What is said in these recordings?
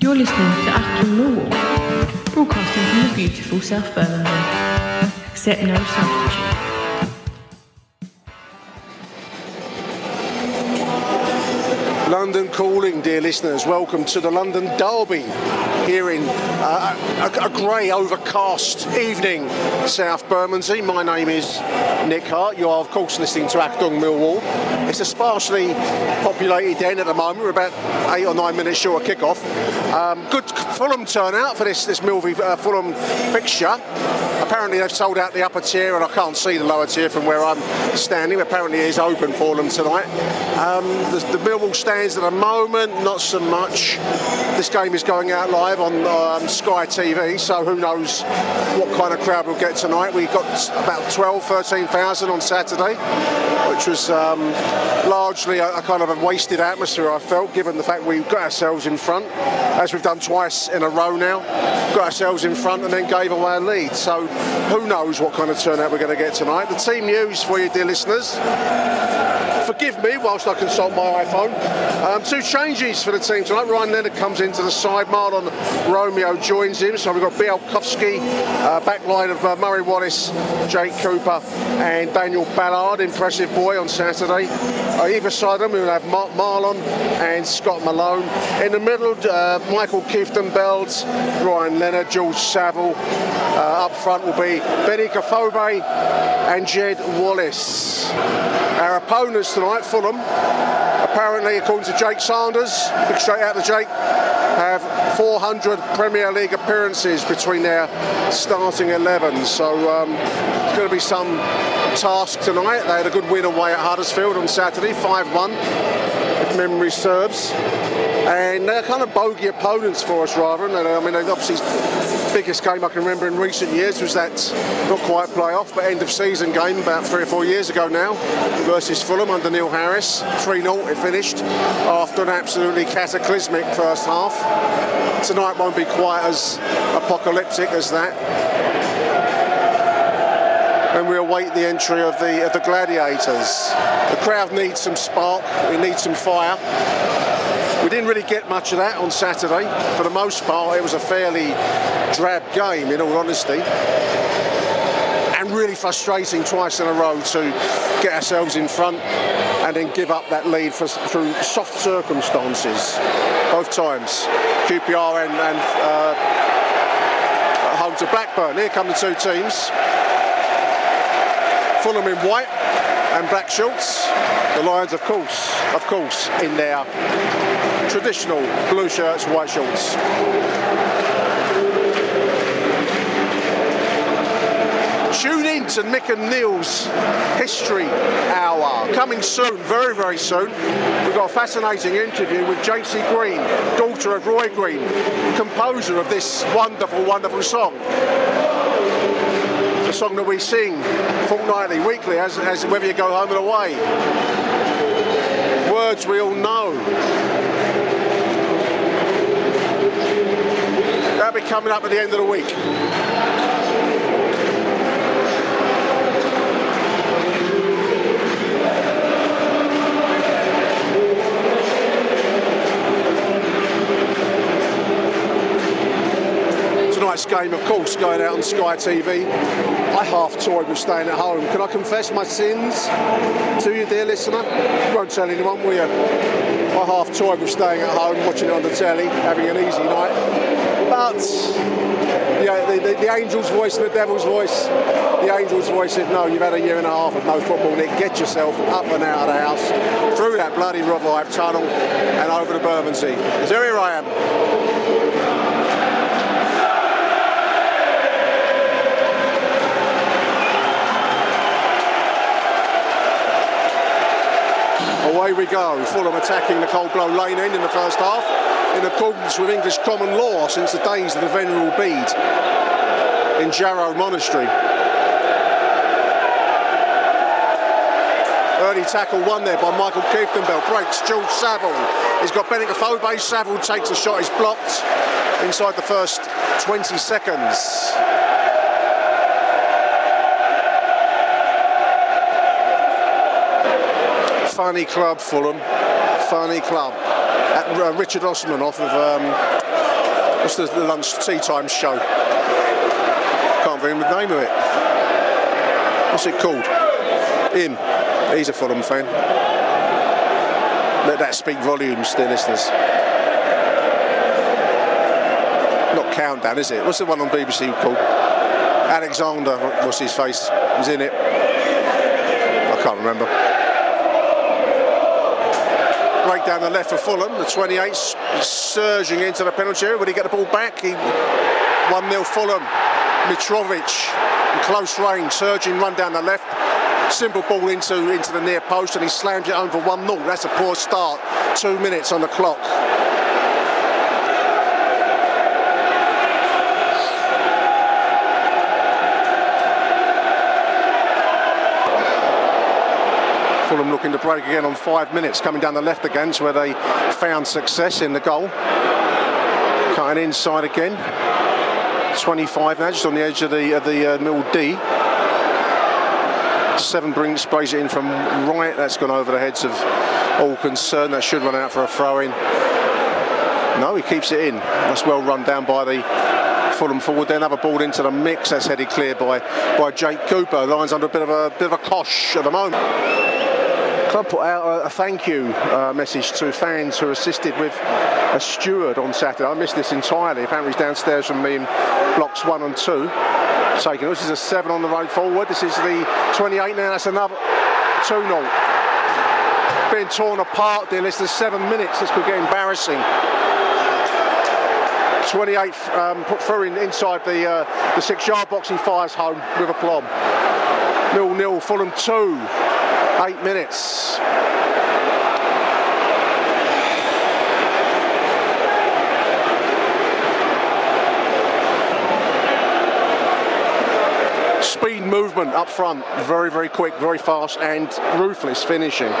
You're listening to Achtung Millwall, broadcasting from the beautiful South Bermondsey. Accept no substitute. London calling, dear listeners. Welcome to the London Derby here in uh, a, a grey, overcast evening, South Bermondsey. My name is Nick Hart. You are, of course, listening to Achtung Millwall. It's a sparsely populated den at the moment. We're about eight or nine minutes short of kick-off. Um, good Fulham turnout for this this Milvey uh, Fulham fixture. Apparently they've sold out the upper tier, and I can't see the lower tier from where I'm standing. Apparently it is open for them tonight. Um, the, the Millwall stands at the moment, not so much. This game is going out live on um, Sky TV, so who knows what kind of crowd we'll get tonight. We got about 12, 13,000 on Saturday, which was um, largely a, a kind of a wasted atmosphere, I felt, given the fact we got ourselves in front, as we've done twice in a row now, got ourselves in front and then gave away a lead. So who knows what kind of turnout we're going to get tonight. The team news for you, dear listeners. Forgive me whilst I consult my iPhone. Um, two changes for the team tonight. Ryan Leonard comes into the side. Mahlon Romeo joins him. So we've got Bialkowski, uh, back line of uh, Murray Wallace, Jake Cooper, and Daniel Ballard. Impressive boy on Saturday. Uh, either side of them, we'll have Mark Mahlon and Scott Malone. In the middle, uh, Maikel Kieftenbeld, Ryan Leonard, George Saville. Uh, up front will be Benik Afobe and Jed Wallace. Our opponents tonight, Fulham, apparently, according to Jake Sanders, straight out to Jake, have 400 Premier League appearances between their starting 11. So um, it's going to be some task tonight. They had a good win away at Huddersfield on Saturday, 5 1, if memory serves. And they're kind of bogey opponents for us, rather. And I mean, they obviously, biggest game I can remember in recent years was that not quite playoff, but end of season game about three or four years ago now versus Fulham under Neil Harris. 3 0 it finished after an absolutely cataclysmic first half. Tonight won't be quite as apocalyptic as that. And we await the entry of the of the gladiators. The crowd needs some spark, we need some fire. We didn't really get much of that on Saturday. For the most part, it was a fairly drab game, in all honesty. And really frustrating twice in a row to get ourselves in front and then give up that lead for, through soft circumstances. Both times. QPR and, and uh, home to Blackburn. Here come the two teams. Fulham in white and black shorts. The Lions, of course, of course, in their traditional blue shirts, white shorts. Tune in to Mick and Neil's History Hour. Coming soon, very, very soon. We've got a fascinating interview with JC Green, daughter of Roy Green, composer of this wonderful, wonderful song. The song that we sing fortnightly, weekly, as, as whether you go home and away. Words we all know. That'll be coming up at the end of the week. Tonight's game, of course, going out on Sky TV. I half toyed with staying at home. Can I confess my sins to you, dear listener? You won't tell anyone, will you? I half toyed with staying at home, watching it on the telly, having an easy night. But yeah, the, the, the, angel's voice and the devil's voice. The angel's voice said, no, you've had a year and a half of no football, Nick. Get yourself up and out of the house, through that bloody revive tunnel and over to Bermondsey. So here I am. Away we go. Fulham attacking the Coldblow Lane end in the first half in accordance with English common law since the days of the Venerable Bede in Jarrow Monastery. Early tackle won there by Maikel Kieftenbeld. Breaks George Saville. He's got Benik Afobe. Saville takes a shot. He's blocked inside the first 20 seconds. funny club, Fulham. Funny club. Uh, Richard Osman off of um, what's the, the lunch tea time show? Can't remember the name of it. What's it called? Him. He's a Fulham fan. Let that speak volumes, dear listeners. Not Countdown, is it? What's the one on BBC called? Alexander, what's his face? Was in it. I can't remember down the left for Fulham. The 28 surging into the penalty area. Will he get the ball back? He 1-0 Fulham. Mitrovic in close range, surging run down the left. Simple ball into, into the near post and he slams it home for 1-0. That's a poor start. Two minutes on the clock. Fulham looking to break again on five minutes, coming down the left against where they found success in the goal. Cutting inside again. 25 now, just on the edge of the of the uh, middle D. Seven brings sprays it in from right. That's gone over the heads of all concerned. That should run out for a throw in. No, he keeps it in. That's well run down by the Fulham forward. Then have a ball into the mix. That's headed clear by by Jake Cooper. Lines under a bit of a bit of a cosh at the moment club put out a, thank you uh, message to fans who assisted with a steward on Saturday. I missed this entirely. Apparently, he's downstairs from me in blocks one and two. Taking this is a seven on the road forward. This is the 28 now. That's another 2 0. Being torn apart, dear listeners. Seven minutes. This could get embarrassing. 28 um, put through in, inside the uh, the six yard box. He fires home with a plum. Nil nil. Fulham two eight minutes. Speed movement up front, very, very quick, very fast, and ruthless finishing.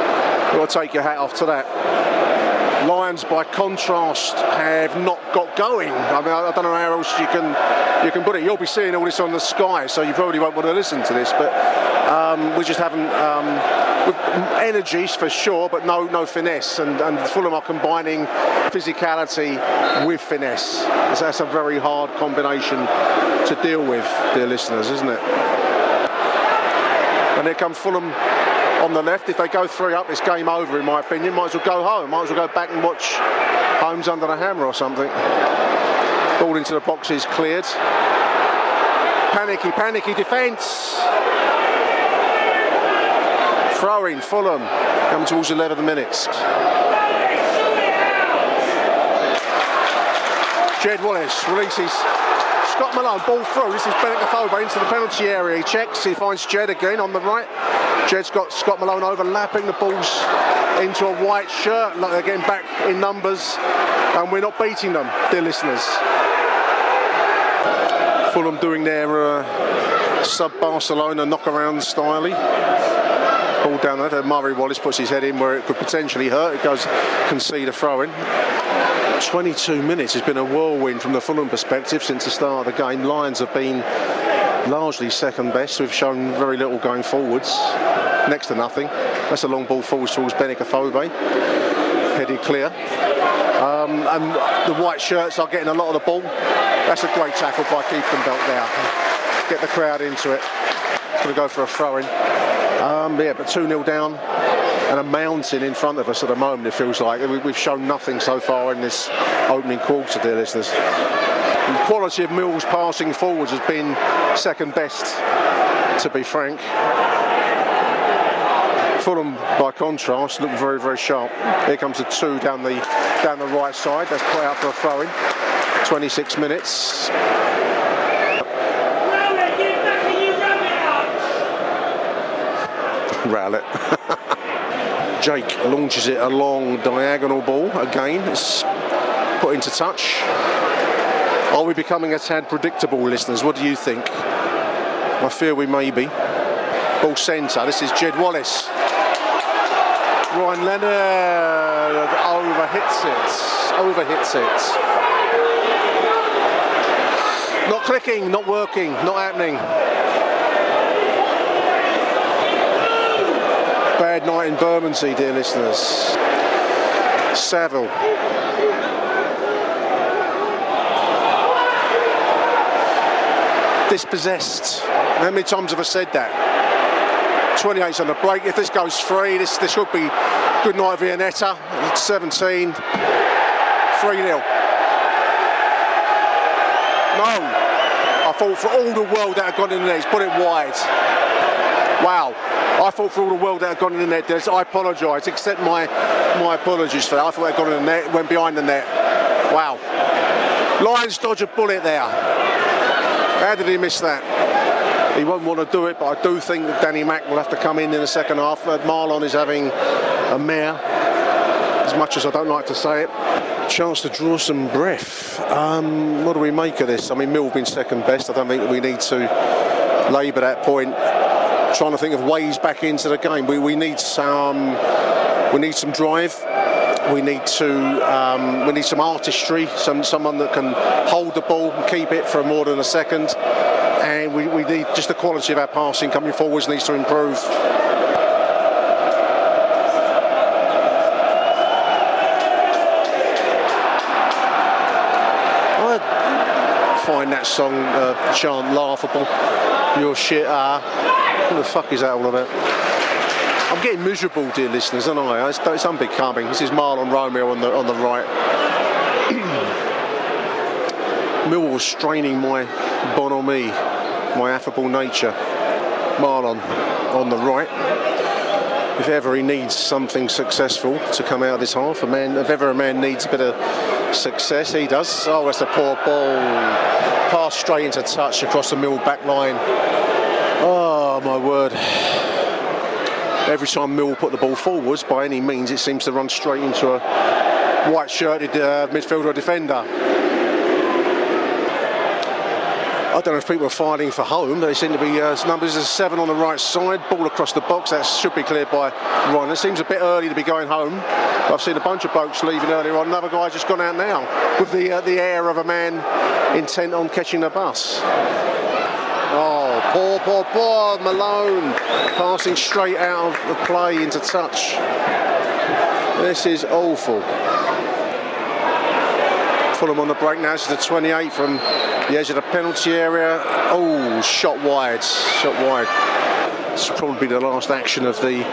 You'll take your hat off to that. Lions, by contrast, have not got going. I mean, I don't know how else you can you can put it. You'll be seeing all this on the sky, so you probably won't want to listen to this. But um, we just haven't um, energies for sure, but no no finesse. And, and Fulham are combining physicality with finesse. So that's a very hard combination to deal with, dear listeners, isn't it? And here come Fulham on the left. If they go three up, it's game over in my opinion. Might as well go home. Might as well go back and watch Homes under the hammer or something. Ball into the box is cleared. Panicky, panicky defence. Throwing Fulham. Coming towards 11 minutes. Jed Wallace releases Scott Malone, ball through. This is Benik Afobe into the penalty area. He checks, he finds Jed again on the right. Jed's got Scott Malone overlapping the balls into a white shirt. Like they're getting back in numbers, and we're not beating them, dear listeners. Fulham doing their uh, sub Barcelona knock around. Ball down there. Murray Wallace puts his head in where it could potentially hurt. It goes concede a throw in. 22 minutes has been a whirlwind from the Fulham perspective since the start of the game. Lions have been largely second best. We've shown very little going forwards, next to nothing. That's a long ball falls towards Benik Afobe, headed clear. Um, and the white shirts are getting a lot of the ball. That's a great tackle by belt there. Get the crowd into it. Going to go for a throw in. Um, yeah, but 2 0 down and a mountain in front of us at the moment, it feels like. We've shown nothing so far in this opening quarter, dear listeners. The quality of Mill's passing forwards has been second best, to be frank. Fulham, by contrast, look very, very sharp. Here comes a two down the down the right side. That's put out for a throw in. 26 minutes. Rowett. Jake launches it a long diagonal ball. Again, it's put into touch. Are we becoming a tad predictable, listeners? What do you think? I fear we may be. Ball centre. This is Jed Wallace. Ryan Leonard overhits it. Overhits it. Not clicking, not working, not happening. Bad night in Bermondsey, dear listeners. Saville. Dispossessed. How many times have I said that? 28's on the break. If this goes free, this this should be good night Viennetta. 17. 3 0. No. I thought for all the world that had gone in there, he's put it wide. Wow. I thought for all the world that had gone in the net, I apologise, accept my my apologies for that. I thought it had gone in the net, went behind the net. Wow. Lions dodge a bullet there. How did he miss that? He won't want to do it, but I do think that Danny Mack will have to come in in the second half. Uh, Mahlon is having a mare, as much as I don't like to say it. Chance to draw some breath. Um, what do we make of this? I mean, Mill been second best. I don't think we need to labour that point trying to think of ways back into the game. We, we need some we need some drive. We need to um, we need some artistry, some someone that can hold the ball and keep it for more than a second. And we, we need just the quality of our passing coming forwards needs to improve. I find that song uh, chant laughable. Your shit, ah. What the fuck is that all about? I'm getting miserable, dear listeners, aren't I? It's, it's unbecoming. This is Mahlon Romeo on the on the right. Millwall was straining my bonhomie, my affable nature. Mahlon on the right. If ever he needs something successful to come out of this half, a man, if ever a man needs a bit of success, he does. Oh, it's a poor ball. Pass straight into touch across the middle back line. Oh my word. Every time Mill put the ball forwards, by any means, it seems to run straight into a white shirted uh, midfielder or defender. I don't know if people are fighting for home. They seem to be uh, numbers of seven on the right side. Ball across the box. That should be cleared by Ryan. It seems a bit early to be going home. I've seen a bunch of blokes leaving earlier on. Another guy just gone out now with the uh, the air of a man intent on catching the bus. Poor, poor, poor Malone passing straight out of the play into touch. This is awful. Fulham on the break now. This is the 28 from the edge of the penalty area. Oh, shot wide, shot wide. It's probably the last action of the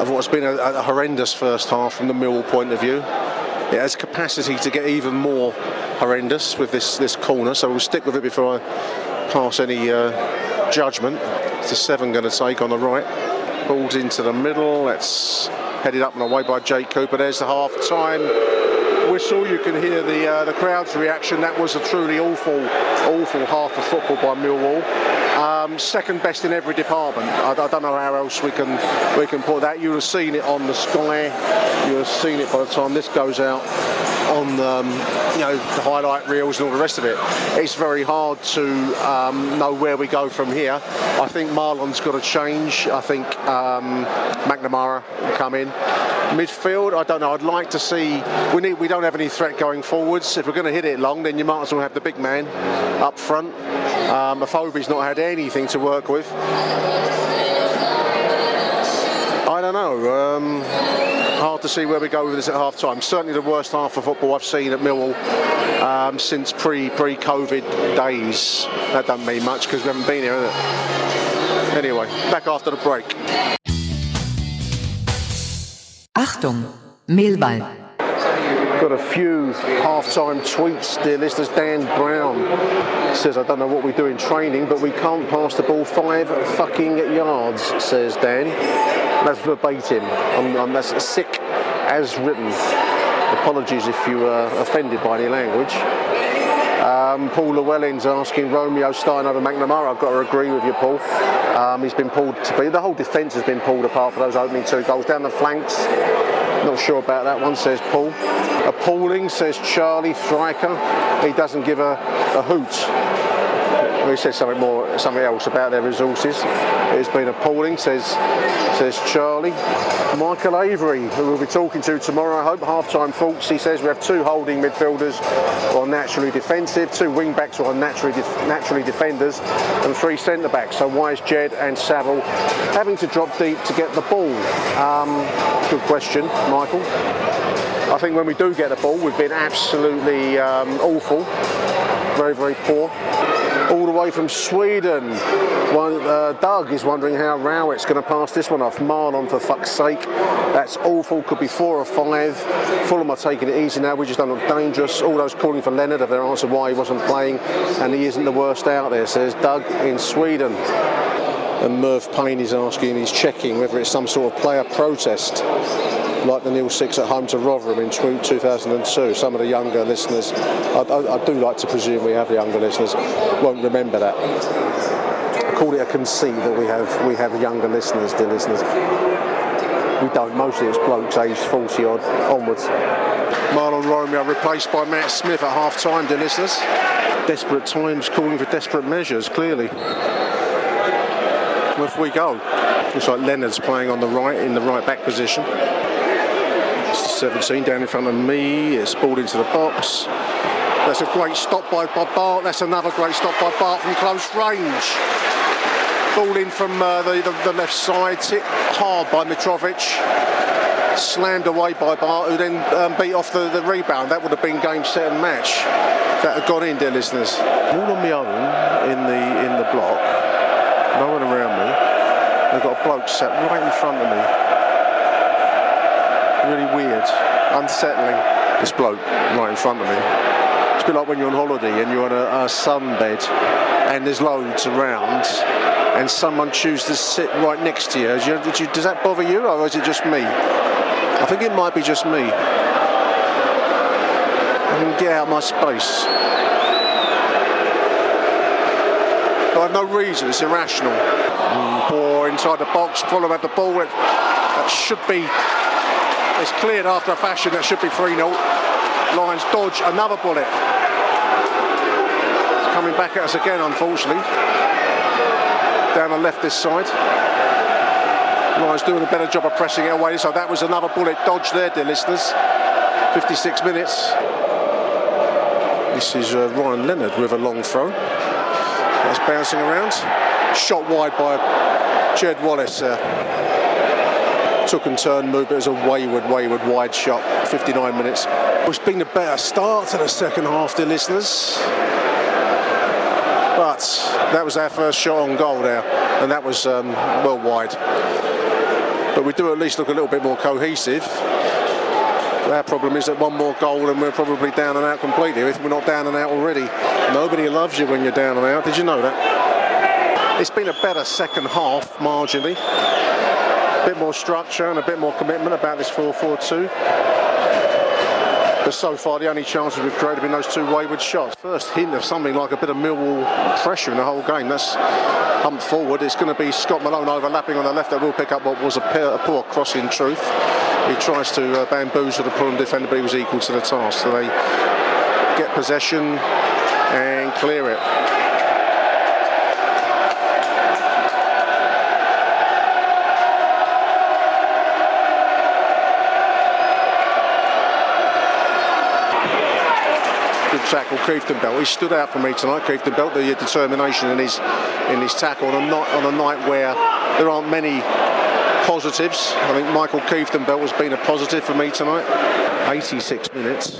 of what's been a, a horrendous first half from the Millwall point of view. It has capacity to get even more horrendous with this this corner, so we'll stick with it before I pass any uh, judgment. It's a seven going to take on the right. Balls into the middle. Let's headed up and away by Jake Cooper. There's the half time whistle. You can hear the uh, the crowd's reaction. That was a truly awful, awful half of football by Millwall. Um, second best in every department. I, I, don't know how else we can we can put that. You have seen it on the sky. You have seen it by the time this goes out on um, you know the highlight reels and all the rest of it. It's very hard to um, know where we go from here. I think Mahlon's got to change. I think um, McNamara will come in. Midfield, I don't know. I'd like to see. We need. We don't have any threat going forwards. If we're going to hit it long, then you might as well have the big man up front. Um, Afobe's not had anything to work with. I don't know. Um, hard to see where we go with this at half time. Certainly the worst half of football I've seen at Millwall um, since pre pre COVID days. That doesn't mean much because we haven't been here, Anyway, back after the break. Achtung, Mehlball. Got a few half-time tweets, dear listeners. Dan Brown says, I don't know what we do in training, but we can't pass the ball five fucking yards, says Dan. That's verbatim. I'm, I'm, that's sick as written. Apologies if you are offended by any language. Um, Paul Llewellyn's asking Romeo starting over McNamara. I've got to agree with you, Paul. Um, he's been pulled to be. The whole defence has been pulled apart for those opening two goals. Down the flanks, not sure about that one, says Paul. Appalling, says Charlie Thriker. He doesn't give a, a hoot he says something more, something else about their resources. It's been appalling, says says Charlie. Michael Avery, who we'll be talking to tomorrow, I hope. Half-time thoughts. He says we have two holding midfielders who are naturally defensive, two wing backs who are naturally def- naturally defenders, and three centre backs. So why is Jed and Saville having to drop deep to get the ball? Um, good question, Michael. I think when we do get the ball, we've been absolutely um, awful, very, very poor all the way from Sweden. One, uh, Doug is wondering how Rowett's going to pass this one off. Mahlon, for fuck's sake. That's awful. Could be four or five. Fulham are taking it easy now. We just don't look dangerous. All those calling for Leonard have their answer why he wasn't playing, and he isn't the worst out there, says Doug in Sweden. And Merv Payne is asking, he's checking whether it's some sort of player protest like the Nil 6 at home to Rotherham in 2002. Some of the younger listeners, I, I, I, do like to presume we have younger listeners, won't remember that. I call it a conceit that we have we have younger listeners, dear listeners. We don't. Mostly it's blokes aged 40 odd onwards. Mahlon Romeo replaced by Matt Smith at half time, dear listeners. Desperate times calling for desperate measures, clearly. Off we go. Looks like Leonard's playing on the right in the right back position. 17 down in front of me. It's balled into the box. That's a great stop by, by Bart. That's another great stop by Bart from close range. Ball in from uh, the, the, the, left side, hit hard by Mitrovic. Slammed away by Bart, who then um, beat off the, the rebound. That would have been game, set, and match. That had gone in, dear listeners. All on my own in the in the block. No one around me. They've got a bloke sat right in front of me really weird, unsettling. This bloke right in front of me. It's a bit like when you're on holiday and you're on a, a sunbed and there's loads around and someone chooses to sit right next to you. you. Does that bother you or is it just me? I think it might be just me. I can get out of my space. But I've no reason, it's irrational. Mm, inside the box, Fulham have the ball. That should be it's cleared after a fashion that should be 3 0. Lions dodge another bullet. It's coming back at us again, unfortunately. Down the left this side. Lions doing a better job of pressing it away. So that was another bullet dodge there, dear listeners. 56 minutes. This is uh, Ryan Leonard with a long throw. That's bouncing around. Shot wide by Jed Wallace. Uh, took and turned move, but it was a wayward, wayward wide shot. 59 minutes. It's been a better start to the second half, dear listeners. But that was our first shot on goal there, and that was um, well wide. But we do at least look a little bit more cohesive. Our problem is that one more goal and we're probably down and out completely, if we're not down and out already. Nobody loves you when you're down and out, did you know that? It's been a better second half, marginally bit more structure and a bit more commitment about this 4-4-2. But so far, the only chances we've created have been those two wayward shots. First hint of something like a bit of Millwall pressure in the whole game. That's humped forward. It's going to be Scott Malone overlapping on the left that will pick up what was a, pair, a poor cross in truth. He tries to uh, bamboozle the Fulham defender, but he was equal to the task. So they get possession and clear it. Tackle, Kieftenbeld. He stood out for me tonight, Kieftenbeld, the determination in his in his tackle on a night on a night where there aren't many positives. I think Maikel Kieftenbeld has been a positive for me tonight. 86 minutes.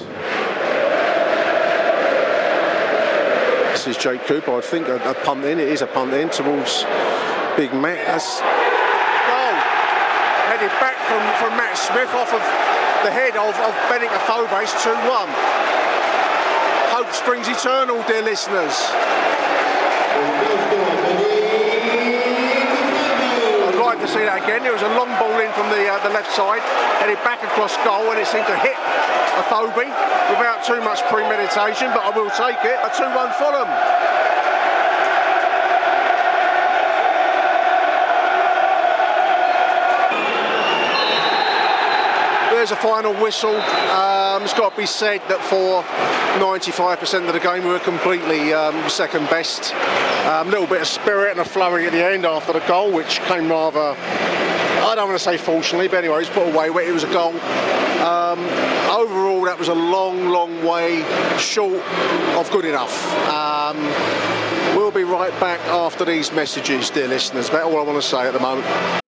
This is Jake Cooper. I think a, a punt in. It is a punt in towards Big Matt. That's. Headed back from, from Matt Smith off of the head of, of Benik Afobe. 2 1. Springs eternal, dear listeners. I'd like to see that again. It was a long ball in from the uh, the left side, headed back across goal, and it seemed to hit a Afobe without too much premeditation, but I will take it. A 2 1 Fulham. There's a final whistle. Um, it's got to be said that for 95% of the game we were completely um, second best. A um, little bit of spirit and a flurry at the end after the goal, which came rather, I don't want to say fortunately, but anyway, it's put away. It was a goal. Um, overall, that was a long, long way short of good enough. Um, we'll be right back after these messages, dear listeners. That's all I want to say at the moment.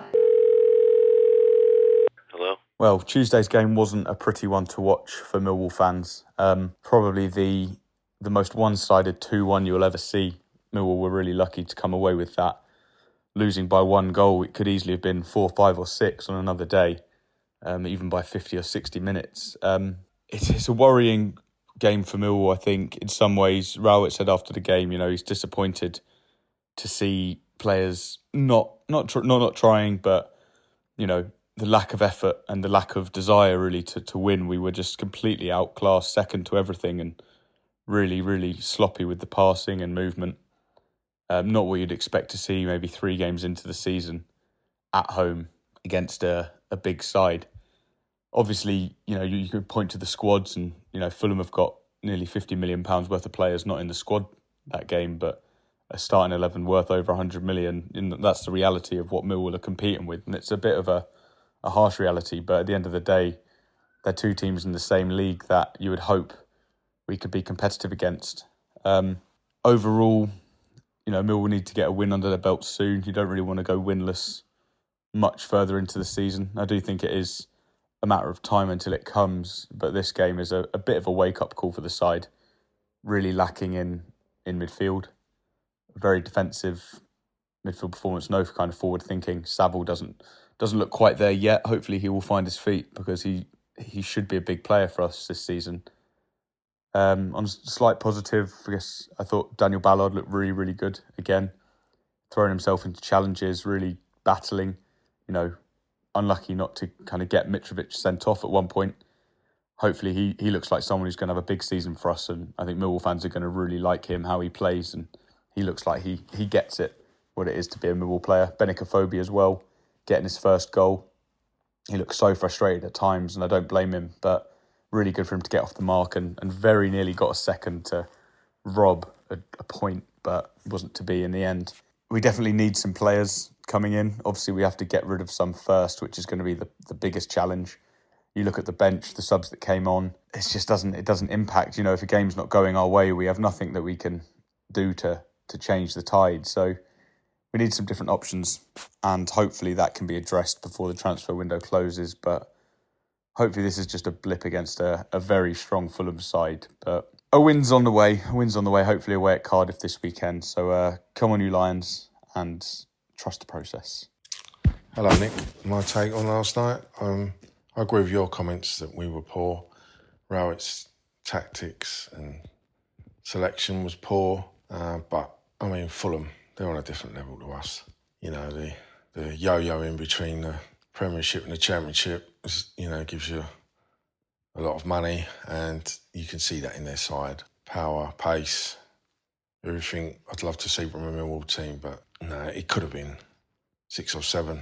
Well, Tuesday's game wasn't a pretty one to watch for Millwall fans. Um, probably the the most one-sided 2-1 you'll ever see. Millwall were really lucky to come away with that. Losing by one goal, it could easily have been 4, 5 or 6 on another day, um, even by 50 or 60 minutes. Um, it's, it's a worrying game for Millwall, I think, in some ways. Rowett said after the game, you know, he's disappointed to see players not not tr- not not trying, but you know the lack of effort and the lack of desire really to to win. We were just completely outclassed, second to everything, and really really sloppy with the passing and movement. Um, not what you'd expect to see maybe three games into the season at home against a, a big side. Obviously, you know you, you could point to the squads, and you know Fulham have got nearly fifty million pounds worth of players not in the squad that game, but a starting eleven worth over hundred million. And that's the reality of what Millwall are competing with, and it's a bit of a, a harsh reality. But at the end of the day, they're two teams in the same league that you would hope we could be competitive against. Um, overall, you know, Millwall need to get a win under their belt soon. You don't really want to go winless much further into the season. I do think it is a matter of time until it comes, but this game is a, a bit of a wake up call for the side. Really lacking in in midfield very defensive midfield performance, no kind of forward thinking. Saville doesn't doesn't look quite there yet. Hopefully, he will find his feet because he he should be a big player for us this season. Um, on a slight positive, I guess I thought Daniel Ballard looked really really good again, throwing himself into challenges, really battling. You know, unlucky not to kind of get Mitrovic sent off at one point. Hopefully, he he looks like someone who's going to have a big season for us, and I think Millwall fans are going to really like him, how he plays, and he looks like he he gets it what it is to be a Millwall player. Benik Afobe as well, getting his first goal. He looked so frustrated at times, and I don't blame him. But really good for him to get off the mark and, and very nearly got a second to rob a, a point, but wasn't to be in the end. We definitely need some players coming in. Obviously, we have to get rid of some first, which is going to be the, the biggest challenge. you look at the bench, the subs that came on, it just doesn't it doesn't impact. You know, if a game's not going our way, we have nothing that we can do to to change the tide. So we need some different options, and hopefully that can be addressed before the transfer window closes. But hopefully this is just a blip against a, a very strong Fulham side. But a win's on the way. A win's on the way. Hopefully away at Cardiff this weekend. So uh, come on, you Lions, and trust the process. Hello, Nick. My take on last night. Um, I agree with your comments that we were poor. Rowett's tactics and selection was poor, uh, but I mean Fulham, they're on a different level to us. You know, the the yo-yo in between the Premiership and the Championship, is, you know, gives you a lot of money, and you can see that in their side. Power, pace, everything. I'd love to see from a Millwall team, but no, it could have been six or seven.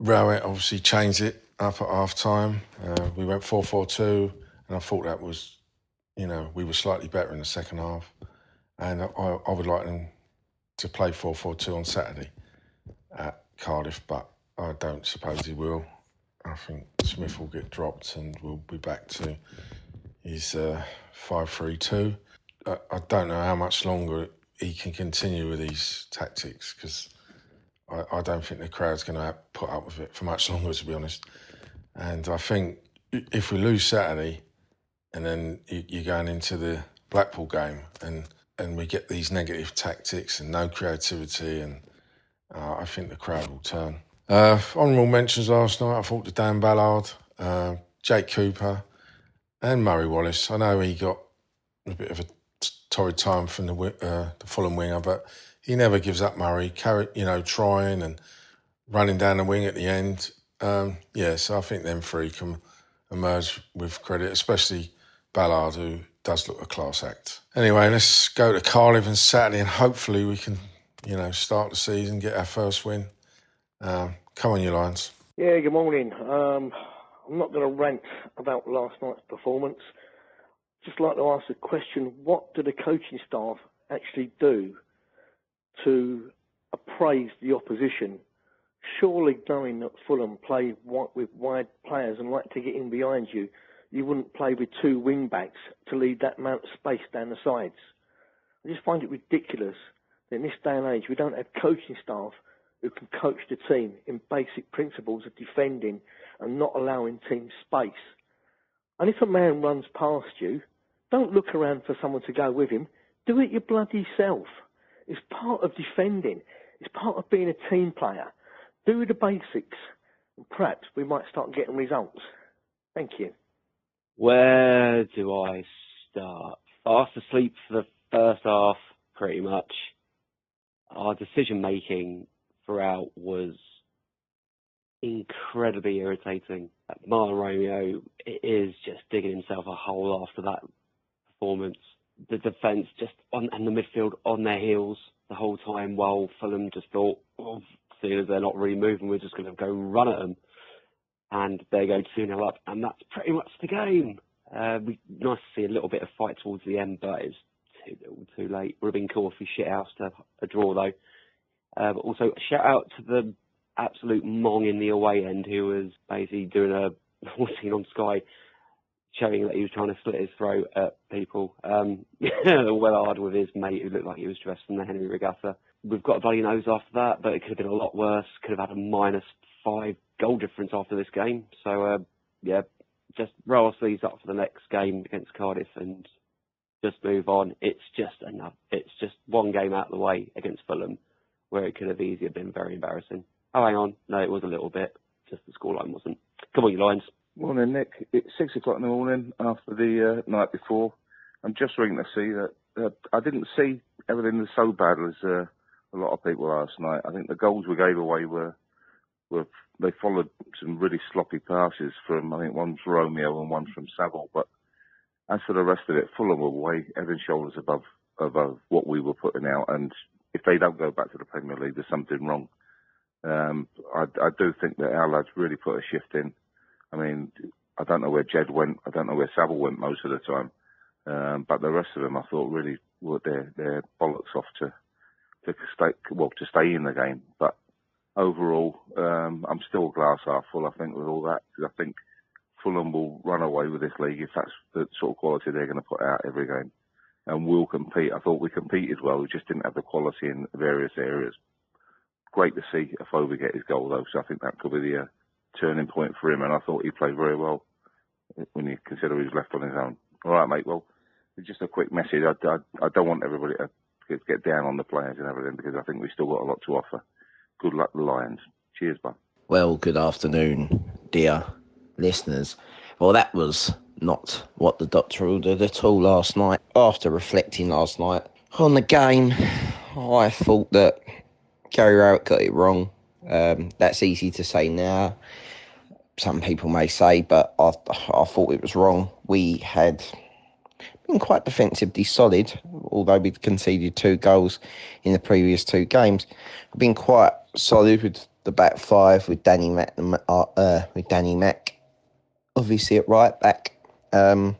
Rowett obviously changed it up at half time. Uh, we went 4 4 2, and I thought that was, you know, we were slightly better in the second half. And I, I would like them to play 4 4 2 on Saturday at Cardiff, but I don't suppose he will. I think Smith will get dropped and we'll be back to his uh, 5 3 2. I, don't know how much longer he can continue with these tactics because I, I, don't think the crowd's going to put up with it for much longer, to be honest. And I think if we lose Saturday, and then you're going into the Blackpool game, and and we get these negative tactics and no creativity, and uh, I think the crowd will turn. Uh, honourable mentions last night. I thought to Dan Ballard, uh, Jake Cooper, and Murray Wallace. I know he got a bit of a torrid time from the uh, the Fulham winger, but he never gives up. Murray, carry, you know, trying and running down the wing at the end. Um, yeah, so I think them three can emerge with credit, especially Ballard, who does look a class act. Anyway, let's go to Cardiff on Saturday, and hopefully we can, you know, start the season, get our first win. Um, come on, you Lions. Yeah, good morning. Um, I'm not going to rant about last night's performance. Just like to ask the question: What do the coaching staff actually do to appraise the opposition surely knowing that Fulham play with wide players and like to get in behind you, you wouldn't play with two wing backs to leave that amount of space down the sides. I just find it ridiculous that in this day and age we don't have coaching staff who can coach the team in basic principles of defending and not allowing teams space. And if a man runs past you, don't look around for someone to go with him. Do it your bloody self. It's part of defending. It's part of being a team player do the basics, and perhaps we might start getting results. Thank you. Where do I start? Fast asleep for the first half, pretty much. Our decision making throughout was incredibly irritating. Mahlon Romeo is just digging himself a hole after that performance. The defence just on and the midfield on their heels the whole time while Fulham just thought, oh, seeing as they're not really moving, we're just going to go run at them. And they go 2 0 up, and that's pretty much the game. Uh, we nice to see a little bit of fight towards the end, but it's too little, too late. Would have been cool if we shit out to a draw though. Uh, but also shout out to the absolute mong in the away end who was basically doing a seen on Sky, showing that he was trying to slit his throat at people. Um, well hard with his mate who looked like he was dressed in the Henry Regatta we've got a bloody nose after that, but it could have been a lot worse. Could have had a minus five goal difference after this game. So uh, yeah, just roll our sleeves up for the next game against Cardiff and just move on. It's just enough. It's just one game out of the way against Fulham, where it could have easily been very embarrassing. Oh, hang on, no, it was a little bit. Just the scoreline wasn't. Come on, you Lions. Morning, Nick. It's six o'clock in the morning after the uh, night before. I'm just ringing to see that uh, I didn't see everything so bad as uh, a lot of people last night. I think the goals we gave away were were they followed some really sloppy passes from I think one's Romeo and one from Saville. But as for the rest of it, Fulham were way head and shoulders above above what we were putting out. And if they don't go back to the Premier League, there's something wrong. Um, I, I do think that our lads really put a shift in. I mean, I don't know where Jed went. I don't know where Saville went most of the time. Um, but the rest of them, I thought, really were their their bollocks off to to stay well to stay in the game. But overall, um, I'm still glass half full. I think with all that, because I think Fulham will run away with this league if that's the sort of quality they're going to put out every game. And we will compete. I thought we competed well. We just didn't have the quality in various areas. Great to see Afobe get his goal though, so I think that could be the uh, turning point for him. And I thought he played very well when you consider he was left on his own. All right, mate. Well, just a quick message. I, I, I don't want everybody to get down on the players and everything because I think we've still got a lot to offer. Good luck, the Lions. Cheers, bud. Well, good afternoon, dear listeners. Well, that was not what the doctor ordered at all last night. After reflecting last night on the game, I thought that Gary Rowett got it wrong. Um, that's easy to say now. Some people may say, but I, I thought it was wrong. We had been quite defensively solid, although we'd conceded two goals in the previous two games. We've been quite solid with the back five with Danny Mack, uh, with Danny Mack, obviously at right back, um,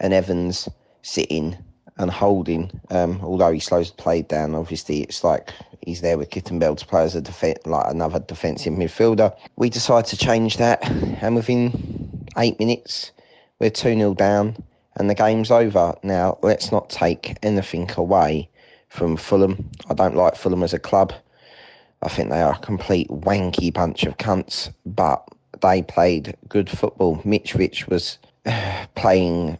and Evans sitting and holding. Um, although he slows the play down, obviously it's like he's there with Kieftenbeld to play as a def- like another defensive midfielder. We decided to change that, and within eight minutes we're two 0 down, and the game's over. Now let's not take anything away from Fulham. I don't like Fulham as a club. I think they are a complete wanky bunch of cunts, but they played good football. Mitrovic was playing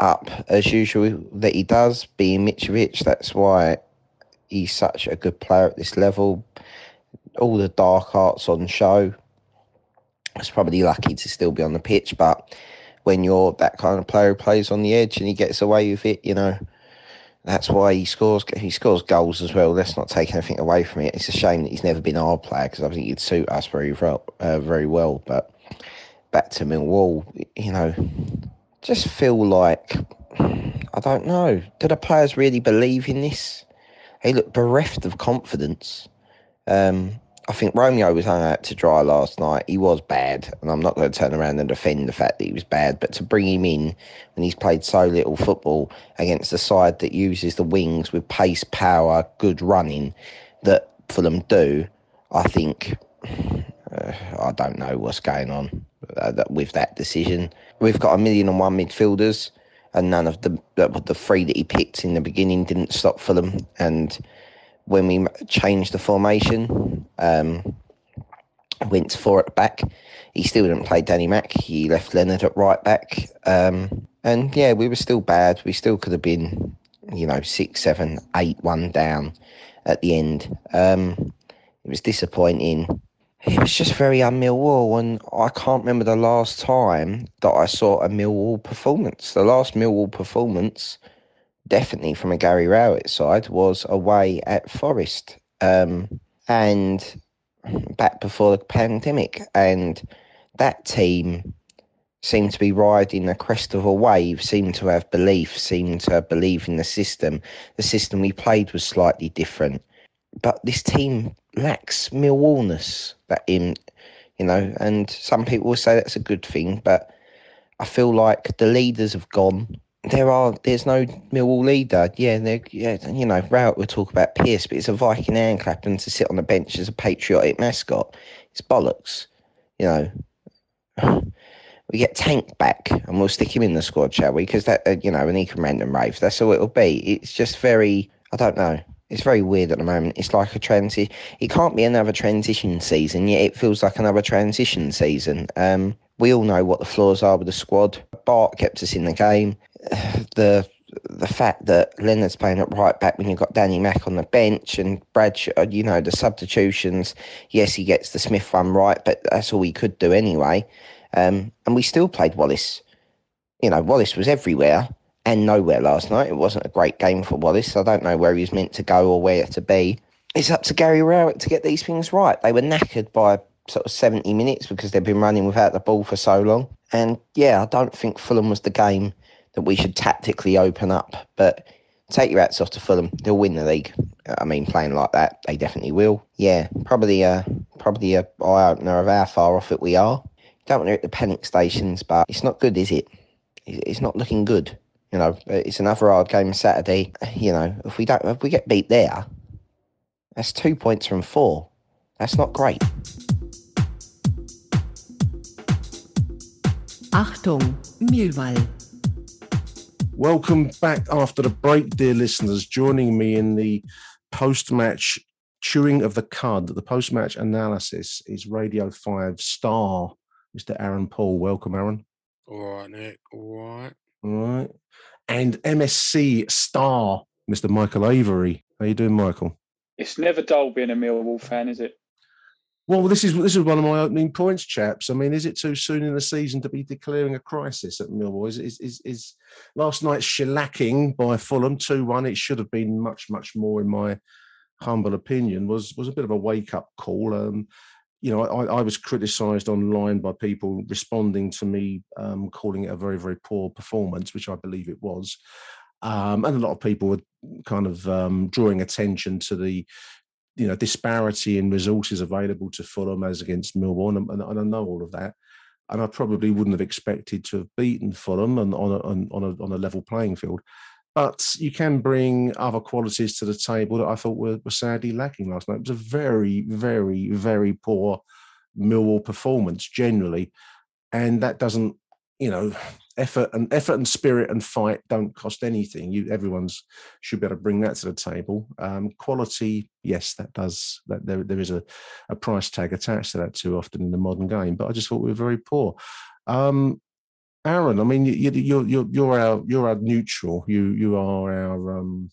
up as usual that he does, being Mitrovic. That's why he's such a good player at this level. All the dark arts on show. It's probably lucky to still be on the pitch, but when you're that kind of player who plays on the edge and he gets away with it, you know, that's why he scores. He scores goals as well. Let's not take anything away from it. It's a shame that he's never been our player because I think he'd suit us very well. Uh, very well. But back to Millwall, you know, just feel like I don't know. Do the players really believe in this? They look bereft of confidence. Um, I think Romeo was hung out to dry last night. He was bad, and I'm not going to turn around and defend the fact that he was bad. But to bring him in when he's played so little football against a side that uses the wings with pace, power, good running that Fulham do, I think uh, I don't know what's going on uh, with that decision. We've got a million and one midfielders, and none of the the three that he picked in the beginning didn't stop Fulham and when we changed the formation, um, went to four at back. He still didn't play Danny Mack. He left Leonard at right back. Um, and yeah, we were still bad. We still could have been, you know, six, seven, eight, one down at the end. Um, it was disappointing. It was just very un-Millwall, and I can't remember the last time that I saw a Millwall performance. The last Millwall performance definitely from a Gary Rowett side, was away at Forest um, and back before the pandemic. And that team seemed to be riding the crest of a wave, seemed to have belief, seemed to believe in the system. The system we played was slightly different. But this team lacks Millwallness that in you know, and some people will say that's a good thing, but I feel like the leaders have gone there are there's no Millwall leader. Yeah, yeah, you know, Rowett will talk about Pearce, but it's a Viking hand clapping to sit on the bench as a patriotic mascot. It's bollocks. You know, we get Tank back and we'll stick him in the squad, shall we? Because that, uh, you know, and he random rave. That's all it'll be. It's just very, I don't know. It's very weird at the moment. It's like a transition. It can't be another transition season, yet it feels like another transition season. Um, we all know what the flaws are with the squad. Bart kept us in the game. The the fact that Leonard's playing at right back when you've got Danny Mack on the bench and Bradshaw, you know, the substitutions. Yes, he gets the Smith one right, but that's all he could do anyway. Um, and we still played Wallace. You know, Wallace was everywhere and nowhere last night. It wasn't a great game for Wallace. I don't know where he's meant to go or where to be. It's up to Gary Rowett to get these things right. They were knackered by sort of 70 minutes because they've been running without the ball for so long. And yeah, I don't think Fulham was the game that we should tactically open up. But take your hats off to Fulham; they'll win the league. I mean, playing like that, they definitely will. Yeah, probably a probably a eye opener of how far off it we are. Don't want to hit the panic stations, but it's not good, is it? It's not looking good. You know, it's another hard game Saturday. You know, if we don't, if we get beat there, that's two points from four. That's not great. Achtung, Millwall. Welcome back after the break, dear listeners. Joining me in the post match chewing of the cud, the post match analysis is Radio 5 star, Mr. Aaron Paul. Welcome, Aaron. All right, Nick. All right. All right. And MSC star, Mr. Michael Avery. How you doing, Michael? It's never dull being a Millwall fan, is it? Well, this is this is one of my opening points, chaps. I mean, is it too soon in the season to be declaring a crisis at Millwall? Is is is, is last night's shellacking by Fulham two one? It should have been much much more, in my humble opinion. Was was a bit of a wake up call. Um, you know, I, I was criticised online by people responding to me, um, calling it a very very poor performance, which I believe it was. Um, and a lot of people were kind of um, drawing attention to the you know disparity in resources available to Fulham as against Millwall, and, and, and, I know all of that. And I probably wouldn't have expected to have beaten Fulham on, on, a, on, a, on a level playing field. But you can bring other qualities to the table that I thought were, were sadly lacking last night. It was a very, very, very poor Millwall performance generally, and that doesn't, you know, effort and effort and spirit and fight don't cost anything. You everyone's should be able to bring that to the table. Um, quality, yes, that does. That there there is a, a price tag attached to that too often in the modern game. But I just thought we were very poor. Um, Aaron, I mean, you, you, you're you're our you're our neutral. You you are our um,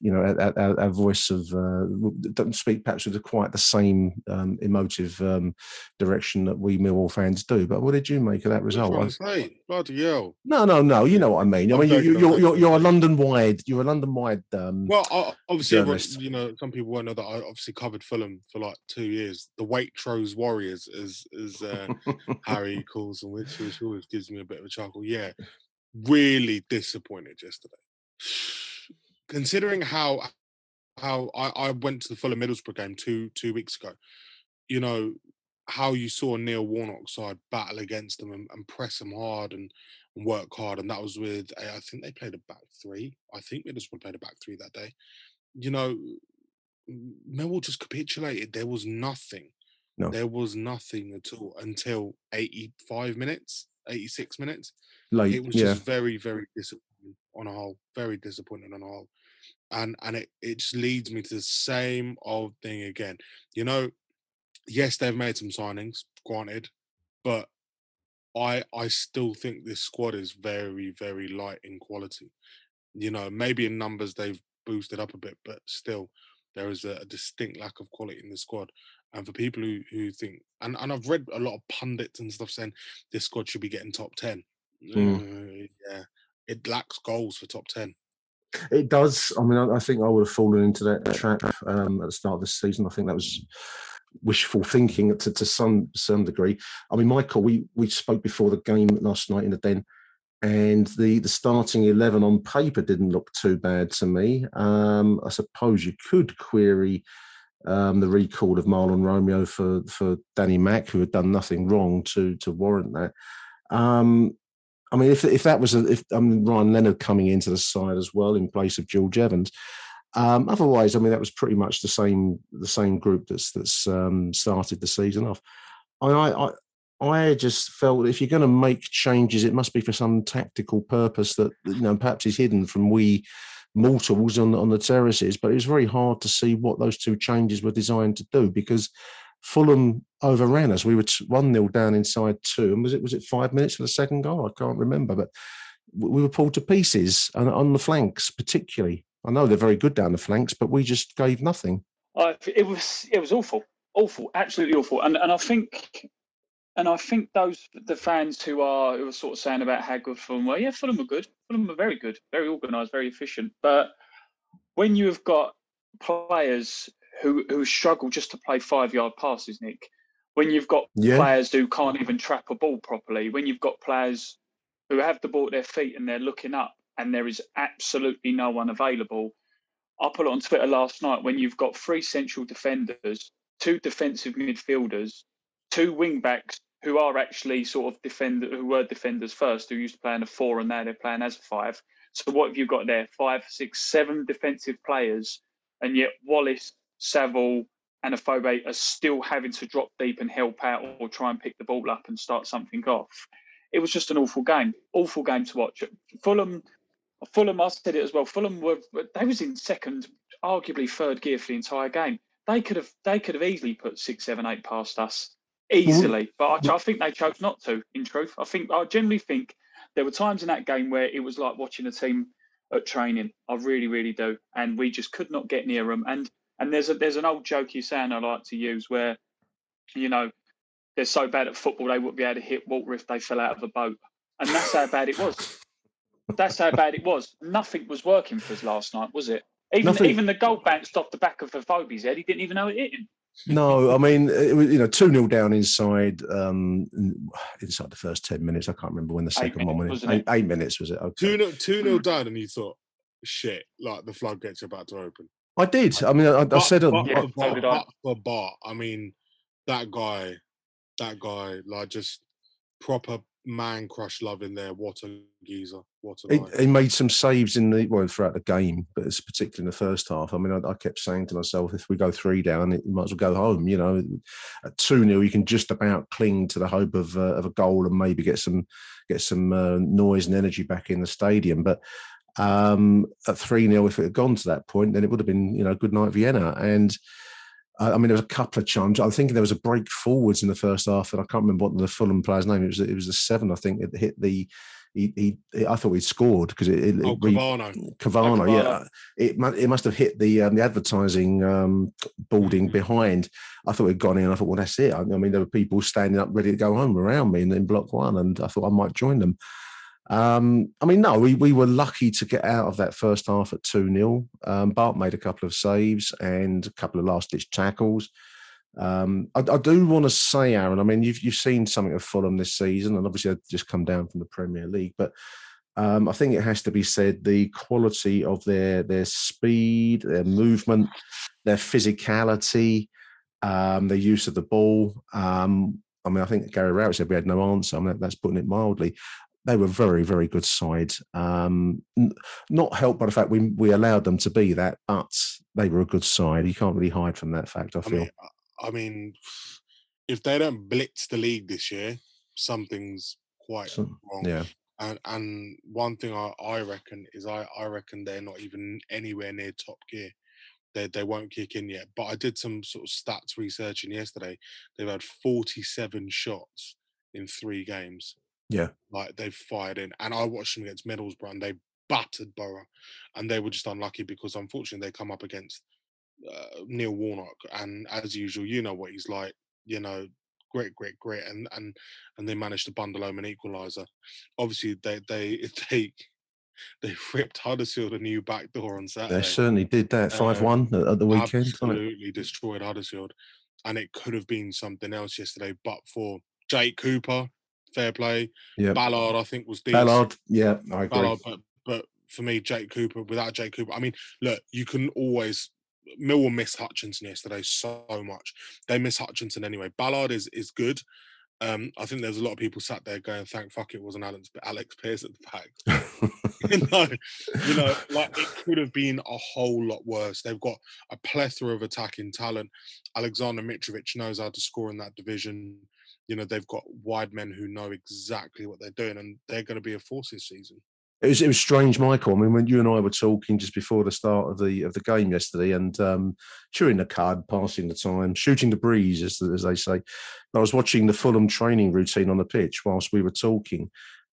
you know, our, a, a voice of uh, don't speak perhaps with quite the same um, emotive um, direction that we Millwall fans do. But what did you make of that result? What say? Bloody hell! No, no, no. You know what I mean. I mean, you, you, you're, you're you're a London wide. You're a London wide. Um, well, I, obviously, you know, some people won't know that I obviously covered Fulham for like two years. The Waitrose Warriors, as as uh, Harry calls them, which, which always gives me a bit of a chuckle. Yeah, really disappointed yesterday considering how how I, I went to the Fulham Middlesbrough game two two weeks ago, you know how you saw Neil Warnock's side battle against them and, and press them hard and, and, work hard, and that was with eh, I think they played a back three. I think Middlesbrough played a back three that day. You know, Millwall just capitulated. There was nothing. No. There was nothing at all until 85 minutes, 86 minutes. Like, it was yeah. just very, very disappointing on a whole. Very disappointing on a whole and and it, it just leads me to the same old thing again. You know, yes, they've made some signings, granted, but I I still think this squad is very very light in quality. You know, maybe in numbers they've boosted up a bit, but still there is a, a distinct lack of quality in the squad. And for people who who think, and, and I've read a lot of pundits and stuff saying this squad should be getting top ten. Mm. Uh, yeah, it lacks goals for top ten. It does. I mean, I, think I would have fallen into that trap um, at the start of the season. I think that was wishful thinking to, to some some degree. I mean, Michael, we we spoke before the game last night in the den, and the the starting eleven on paper didn't look too bad to me. Um, I suppose you could query um, the recall of Mahlon Romeo for for Danny Mack, who had done nothing wrong to to warrant that. Um, I mean, if if that was a, if I mean Ryan Leonard coming into the side as well in place of George Evans. Um, otherwise, I mean, that was pretty much the same the same group that's that's um, started the season off. I, I I just felt if you're going to make changes, it must be for some tactical purpose that you know perhaps is hidden from we mortals on on the terraces. But it was very hard to see what those two changes were designed to do because Fulham overran us. We were one 0 down inside two, and was it was it five minutes for the second goal? I can't remember, but we were pulled to pieces and on the flanks, particularly. I know they're very good down the flanks, but we just gave nothing. Uh, it was it was awful, awful, absolutely awful, and and I think. And I think those the fans who are who are sort of saying about how good Fulham were, yeah, Fulham were good. Fulham were very good, very organised, very efficient. But when you have got players who who struggle just to play five yard passes, Nick. When you've got yeah. players who can't even trap a ball properly, when you've got players who have the ball at their feet and they're looking up and there is absolutely no one available. I put it on Twitter last night when you've got three central defenders, two defensive midfielders, two wing backs who are actually sort of defender who were defenders first, who used to play in a four and now they're playing as a five. So what have you got there? Five, six, seven defensive players, and yet Wallace Saville and Afobe are still having to drop deep and help out or try and pick the ball up and start something off. it was just an awful game, awful game to watch. Fulham, Fulham, I said it as well. Fulham were they was in second, arguably third gear for the entire game. They could have they could have easily put six, seven, eight past us easily, but I, I think they chose not to. In truth, I think I generally think there were times in that game where it was like watching a team at training. I really, really do, and we just could not get near them. And and there's a there's an old joke you saying I like to use where, you know, they're so bad at football they wouldn't be able to hit water if they fell out of a boat, and that's how bad it was. That's how bad it was. Nothing was working for us last night, was it? Even Nothing. even the goal bounced off the back of the Fobi's head. He didn't even know it hit him. No, I mean, it was, you know, 2 0 down inside um, inside the first 10 minutes. I can't remember when the second one minutes, went. wasn't Eight, eight minutes, was it? Okay. Two nil, two nil down, and you thought, shit, like the floodgates are about to open. I did. I mean, I, I said, but, Yeah, but, so did I. but for Bart, I mean, that guy, that guy, like just proper man crush love in there. What a geezer! What a He, he made some saves in the well throughout the game, but it's particularly in the first half. I mean, I, I kept saying to myself, if we go three down, it might as well go home. You know, at two 0 you can just about cling to the hope of uh, of a goal and maybe get some get some uh, noise and energy back in the stadium. But um, at three 0 if it had gone to that point, then it would have been you know good night Vienna. And I I mean, there was a couple of chums. I'm thinking there was a break forwards in the first half, and I can't remember what the Fulham player's name. It was it was the seven, I think. It hit the. He, he, I thought he'd scored because it, it, Oh, it re- Cavano. Cavano, Oh, yeah. It it must have hit the um, the advertising um, boarding Mm-hmm. behind. I thought it'd gone in. And I thought, well, that's it. I, I mean, there were people standing up ready to go home around me in, in block one, and I thought I might join them. Um, I mean, no, we, we were lucky to get out of that first half at 2 0. Um, Bart made a couple of saves and a couple of last ditch tackles. Um, I, I do want to say, Aaron, I mean, you've, you've seen something of Fulham this season, and obviously they've just come down from the Premier League, but um, I think it has to be said the quality of their their speed, their movement, their physicality, um, their use of the ball. Um, I mean, I think Gary Rowett said we had no answer. I mean, that's putting it mildly. They were very, very good side. Um, not helped by the fact we we allowed them to be that, but they were a good side. You can't really hide from that fact. I I feel. mean, I mean, if they don't blitz the league this year, something's quite So- wrong. yeah. And and one thing I, I reckon is I, I reckon they're not even anywhere near top gear. They they won't kick in yet. But I did some sort of stats researching yesterday. They've had 47 shots in three games. Yeah. Like they've fired in. And I watched them against Middlesbrough and they battered Borough. And they were just unlucky because unfortunately they come up against uh, Neil Warnock. And as usual, you know what he's like, you know, great, great, great. And and and they managed to bundle home an equaliser. Obviously they they they they ripped Huddersfield a new back door on Saturday. They certainly did that. Five Um, one at, the weekend. Absolutely destroyed Huddersfield. And it could have been something else yesterday, but for Jake Cooper, fair play. Yep. Ballard, I think, was decent. Ballard, yeah, I agree. Ballard, but, but for me, Jake Cooper, without Jake Cooper, I mean, look, you can always. Millwall missed Hutchinson yesterday so much. They miss Hutchinson anyway. Ballard is is good. Um, I think there's a lot of people sat there going, "Thank fuck it wasn't Alex, Alex Pearce at the back." you know, you know, like it could have been a whole lot worse. They've got a plethora of attacking talent. Alexander Mitrovic knows how to score in that division. You know, they've got wide men who know exactly what they're doing, and they're going to be a force this season. It was it was strange, Michael. I mean, when you and I were talking just before the start of the of the game yesterday, and um, chewing the cud, passing the time, shooting the breeze, as, as they say. I was watching the Fulham training routine on the pitch whilst we were talking,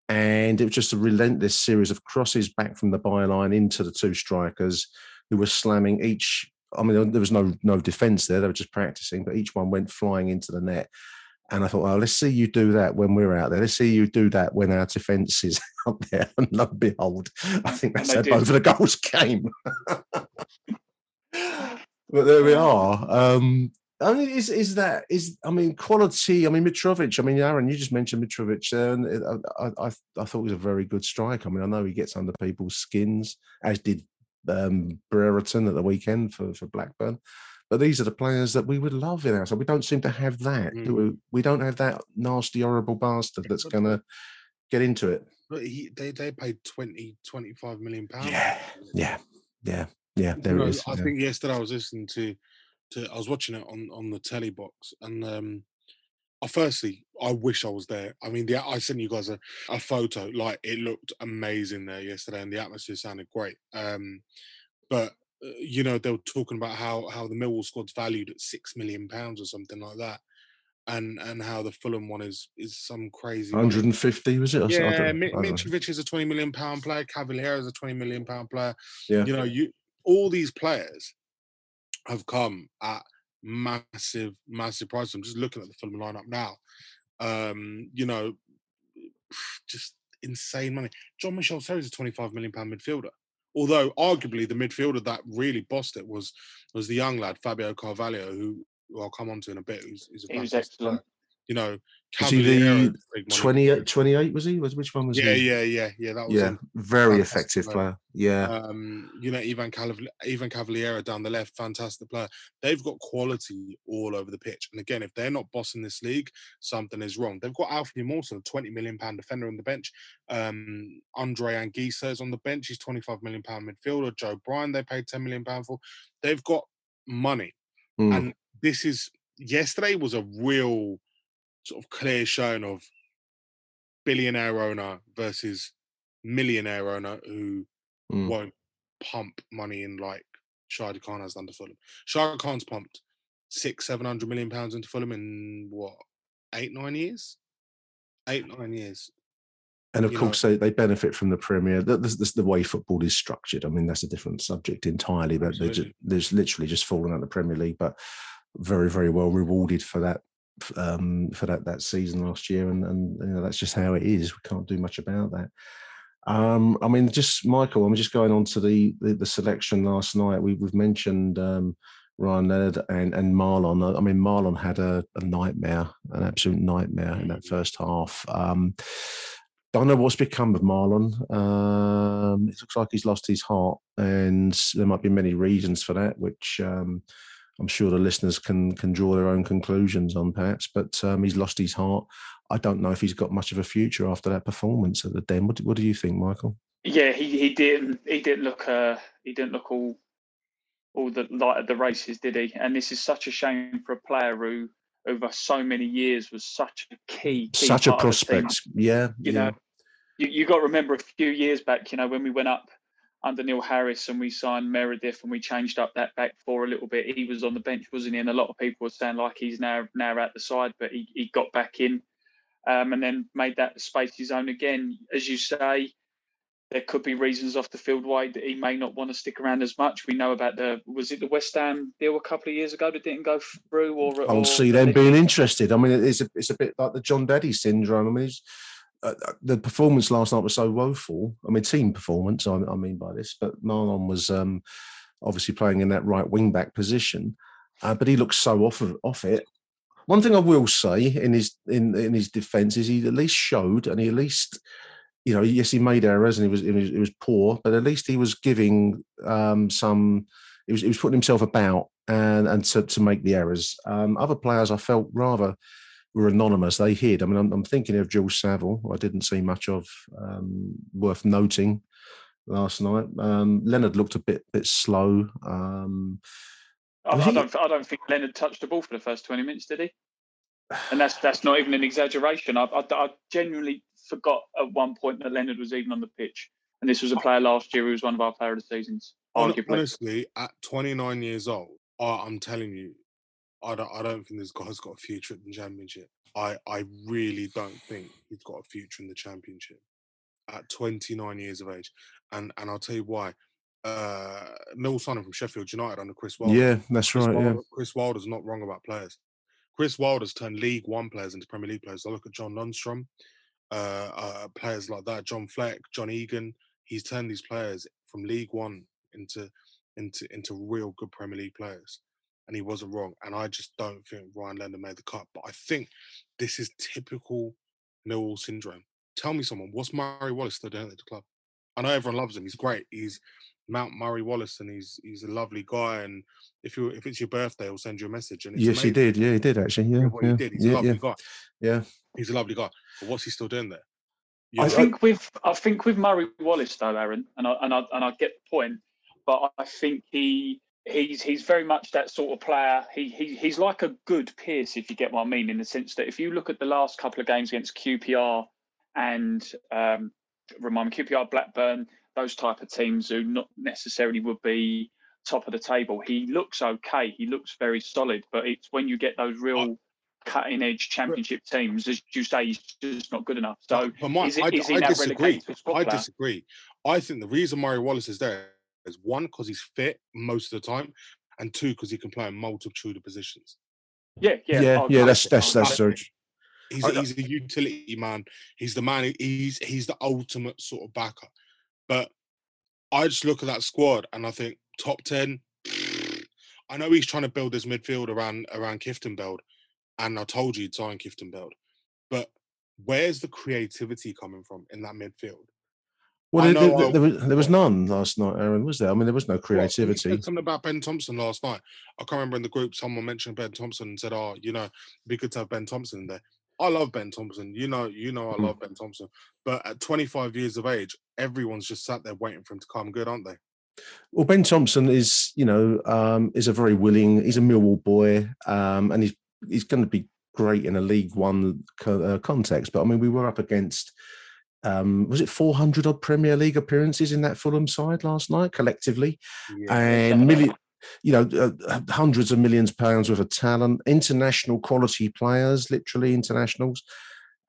and it was just a relentless series of crosses back from the byline into the two strikers, who were slamming each. I mean, there was no no defence there; they were just practicing, but each one went flying into the net. And I thought, well, let's see you do that when we're out there. Let's see you do that when our defence is out there. And lo and behold, I think that's how both of the goals came. but there we are. Um, I mean, is is that is I mean quality? I mean Mitrovic. I mean Aaron, you just mentioned Mitrovic, there, and I, I I thought he was a very good striker. I mean, I know he gets under people's skins, as did um, Brereton at the weekend for for Blackburn. But these are the players that we would love in our side. We don't seem to have that. do we? we don't have that nasty, horrible bastard that's going to get into it. But he, they they paid 20, 25 million pounds. Yeah, yeah, yeah, yeah. You know, it is. I yeah. think yesterday I was listening to, to I was watching it on on the telly box, and um, uh, firstly, I wish I was there. I mean, the, I sent you guys a, a photo. Like it looked amazing there yesterday, and the atmosphere sounded great. Um, but you know, they were talking about how how the Millwall squad's valued at six million pounds or something like that, and and how the Fulham one is is some crazy. money. 150 was it? or Yeah, don't- Mi- I don't know. Mitrovic is a twenty million pound player. Cavaleiro is a twenty million pound player. Yeah. You know, you all these players have come at massive, massive prices. I'm just looking at the Fulham lineup now. Um, you know, just insane money. Jean Michaël Seri is a 25 million pound midfielder. Although arguably the midfielder that really bossed it was was the young lad Fabio Carvalho, who, I'll come on to in a bit. Who's, who's a He was excellent. player. You know, Was he Cavaleiro is the big money. 28, 28 was he? Which one was Yeah, he? yeah, yeah, yeah. That was yeah, him. very Fantastic effective player. player. Yeah, Um, you know, Ivan Caval- Ivan Cavaleiro down the left, fantastic player. They've got quality all over the pitch. And again, if they're not bossing this league, something is wrong. They've got Alfie a 20 million pound defender on the bench. Um, Andre Anguissa is on the bench. He's 25 million pound midfielder. Joe Bryan, they paid 10 million pound for. They've got money. Mm. And this is yesterday was a real sort of clear showing of billionaire owner versus millionaire owner who Mm. won't pump money in like Shahid Khan has done to Fulham. Shahid Khan's pumped six, seven hundred million pounds into Fulham in what eight, nine years? Eight, nine years. and of you course they, they benefit from the Premier. The, the, way football is structured. I mean, that's a different subject entirely. But they're just, Absolutely. there's literally just fallen out of the Premier League, but very very well rewarded for that um, for that that season last year, and and you know that's just how it is. We can't do much about that. Um, I mean, just Michael. I'm just going on to the the, the selection last night. We, we've mentioned um, Ryan Leonard and and Mahlon. I mean, Mahlon had a, a nightmare, an absolute nightmare in that first half. Um, don't know what's become of Mahlon. Um, it looks like he's lost his heart, and there might be many reasons for that, which um, I'm sure the listeners can can draw their own conclusions on, perhaps. But um, he's lost his heart. I don't know if he's got much of a future after that performance at the Den. What, do- what do you think, Michael? Yeah, he, he didn't he didn't look uh he didn't look all all the light of the races, did he? And this is such a shame for a player who over so many years was such a key, key Such a part of the team. prospect. Yeah, You yeah. know, you, you got to remember a few years back, you know, when we went up under Neil Harris and we signed Meredith and we changed up that back four a little bit. He was on the bench, wasn't he? And a lot of people were saying like he's now now out the side, but he, he got back in um, and then made that space his own again. As you say, there could be reasons off the field why that he may not want to stick around as much. We know about the was it the West Ham deal a couple of years ago that didn't go through, or I or don't see them being interested. I mean, it's a, it's a bit like the Jon Dadi syndrome. I mean, uh, uh, the performance last night was so woeful. I mean, team performance. I, I mean by this, but Mahlon was um, obviously playing in that right wing back position, uh, but he looks so off of, off it. One thing I will say in his in in his defence is he at least showed, and he at least. You know, yes, he made errors and he was it was, was poor, but at least he was giving um, some. He was he was putting himself about and and to, to make the errors. Um, other players I felt rather were anonymous. They hid. I mean, I'm, I'm thinking of Jules Saville, who I didn't see much of, um, worth noting last night. Um, Leonard looked a bit bit slow. Um, I, Was I don't. I don't think Leonard touched the ball for the first twenty minutes, did he? And that's that's not even an exaggeration. I, I, I genuinely forgot at one point that Leonard was even on the pitch, and this was a player last year who was one of our player of the seasons, arguably. Honestly, at 29 years old, I'm telling you, I don't, I don't think this guy's got a future in the championship. I, I really don't think he's got a future in the championship at 29 years of age. And and I'll tell you why. Uh, Mill signing from Sheffield United under Chris Wilder. Yeah, that's Chris right, yeah. Wilder, Chris Wilder's not wrong about players. Chris Wilder's turned League One players into Premier League players. I look at John Lundstram, uh, uh, players like that, John Fleck, John Egan. He's turned these players from League One into into into real good Premier League players, and he wasn't wrong. And I just don't think Ryan Leonard made the cut. But I think this is typical Millwall syndrome. Tell me someone, what's Murray Wallace still doing at the club? I know everyone loves him. He's great. He's Mount Murray Wallace, and he's he's a lovely guy. And if you if it's your birthday, he'll send you a message. And it's yes, he did. Yeah, he did actually. Yeah, what yeah, he did. He's yeah, a lovely yeah. guy. Yeah. He's a lovely guy. But what's he still doing there? You I know, think with I think with Murray Wallace though, Aaron, and I and I and I get the point, but I think he he's he's very much that sort of player. He, he he's like a good Pearce, if you get what I mean, in the sense that if you look at the last couple of games against QPR and um, remind me QPR, Blackburn, those type of teams who not necessarily would be top of the table. He looks okay. He looks very solid, but it's when you get those real cutting edge championship teams, as you say, he's just not good enough. So But Mike, is, it, I, is he I now disagree. relegated to a squad I disagree. I think the reason Murray Wallace is there is one because he's fit most of the time, and two because he can play in multitude of positions. Yeah, yeah, yeah, yeah. That's that's that's God. true. He's a, he's a utility man. He's the man. He's he's the ultimate sort of backer. But I just look at that squad and I think top ten. I know he's trying to build this midfield around around Kifton and I told you he'd sign Kifton But where's the creativity coming from in that midfield? Well, there, there- there was, there was none last night, Aaron. Was there? I mean, there was no Well, creativity. said something about Ben Thompson last night. I can't remember in the group someone mentioned Ben Thompson and said, "Oh, you know, it'd be good to have Ben Thompson in there." I love Ben Thompson. You know, you know, I Mm. love Ben Thompson. But at 25 years of age, everyone's just sat there waiting for him to come good, aren't they? Well, Ben Thompson is, you know, um, is a very willing. He's a Millwall boy, um, and he's he's going to be great in a League One co- uh, context. But I mean, we were up against. Um, was it 400 odd Premier League appearances in that Fulham side last night collectively, and million, you know, uh, hundreds of millions of pounds worth of talent, international quality players, literally internationals.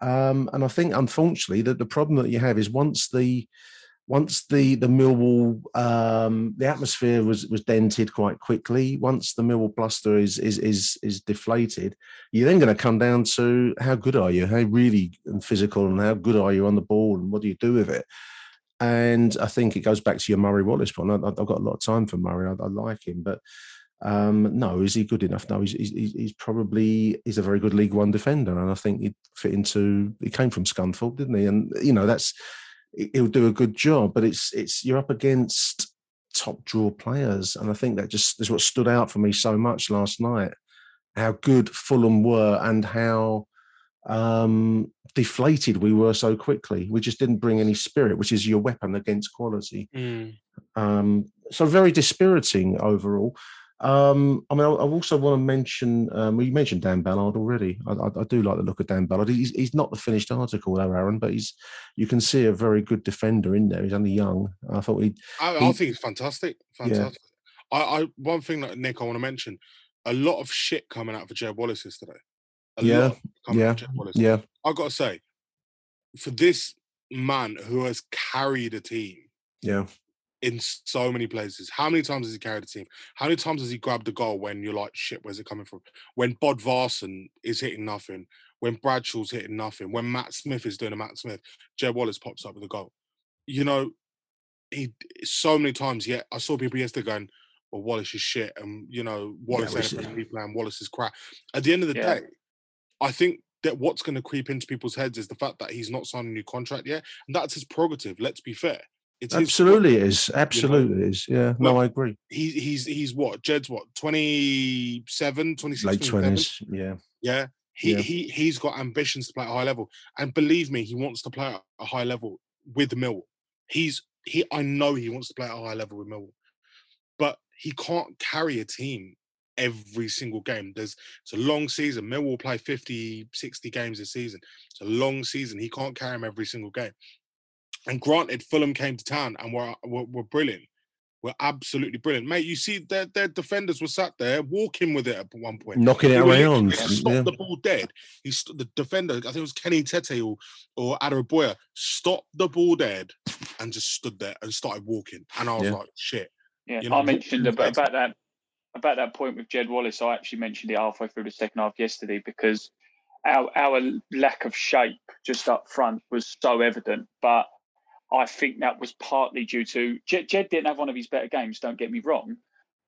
Um, and I think, unfortunately, that the problem that you have is once the once the the Millwall um, the atmosphere was was dented quite quickly. Once the Millwall bluster is is is is deflated, you're then going to come down to how good are you, how really physical, and how good are you on the ball, and what do you do with it. And I think it goes back to your Murray Wallace point. I, I've got a lot of time for Murray. I, I like him, but um, no, is he good enough? No, he's, he's he's probably he's a very good League One defender, and I think he'd fit into. He came from Scunthorpe, didn't he? And you know that's he- he'll do a good job. But it's it's you're up against top draw players, and I think that just is what stood out for me so much last night. How good Fulham were, and how um deflated we were so quickly. We just didn't bring any spirit, which is your weapon against quality. Um, so very dispiriting overall. Um, I mean, I, I also want to mention. Um, well, you mentioned Dan Ballard already. I, I, I do like the look of Dan Ballard. He's, he's not the finished article, though, Aaron, but he's you can see a very good defender in there. He's only young. I thought he. I, I think he's fantastic. Yeah. Fantastic. I, I one thing that Nick I want to mention: a lot of shit coming out for Jed Wallace yesterday. A Yeah, yeah, out for Jed Wallace. yeah. I got to say, for this man who has carried a team Yeah, in so many places. How many times has he carried a team? How many times has he grabbed the goal when you're like, shit, where's it coming from? When Bodvarsson is hitting nothing, when Bradshaw's hitting nothing, when Matt Smith is doing a Matt Smith, Jed Wallace pops up with a goal. You know, he so many times. Yet I saw people yesterday going, "Well, Wallace is shit," and you know, Wallace well, ain't a it's- Premier League player, and Wallace is crap. At the end of the Yeah. day, I think that what's going to creep into people's heads is the fact that he's not signed a new contract yet, and that's his prerogative. Let's be fair. Absolutely it prerogative, is. you know? Absolutely it is. Yeah, no, Look, I agree. He, he's he's what? Jed's what? 27, 26, Late 27? twenties. Yeah, Yeah. He Yeah. he he's got ambitions to play at a high level. And believe me, he wants to play at a high level with Mill. He's he I know he wants to play at a high level with Mill, But he can't carry a team every single game. There's it's a long season. Mill will play 50, 60 games a season. It's a long season. He can't carry him every single game. And granted, Fulham came to town and were were, were brilliant. Were absolutely brilliant, mate. You see, their their defenders were sat there walking with it at one point, Knocking it They were around, they Stopped yeah. the ball dead. He st- the defender, I think it was Kenny Tete or or Adebayo, stopped the ball dead and just stood there and started walking. And I was Yeah. like, shit. Yeah, You know, I mentioned about, about that about that point with Jed Wallace. I actually mentioned it halfway through the second half yesterday because our our lack of shape just up front was so evident. But I think that was partly due to Jed, Jed didn't have one of his better games. Don't get me wrong,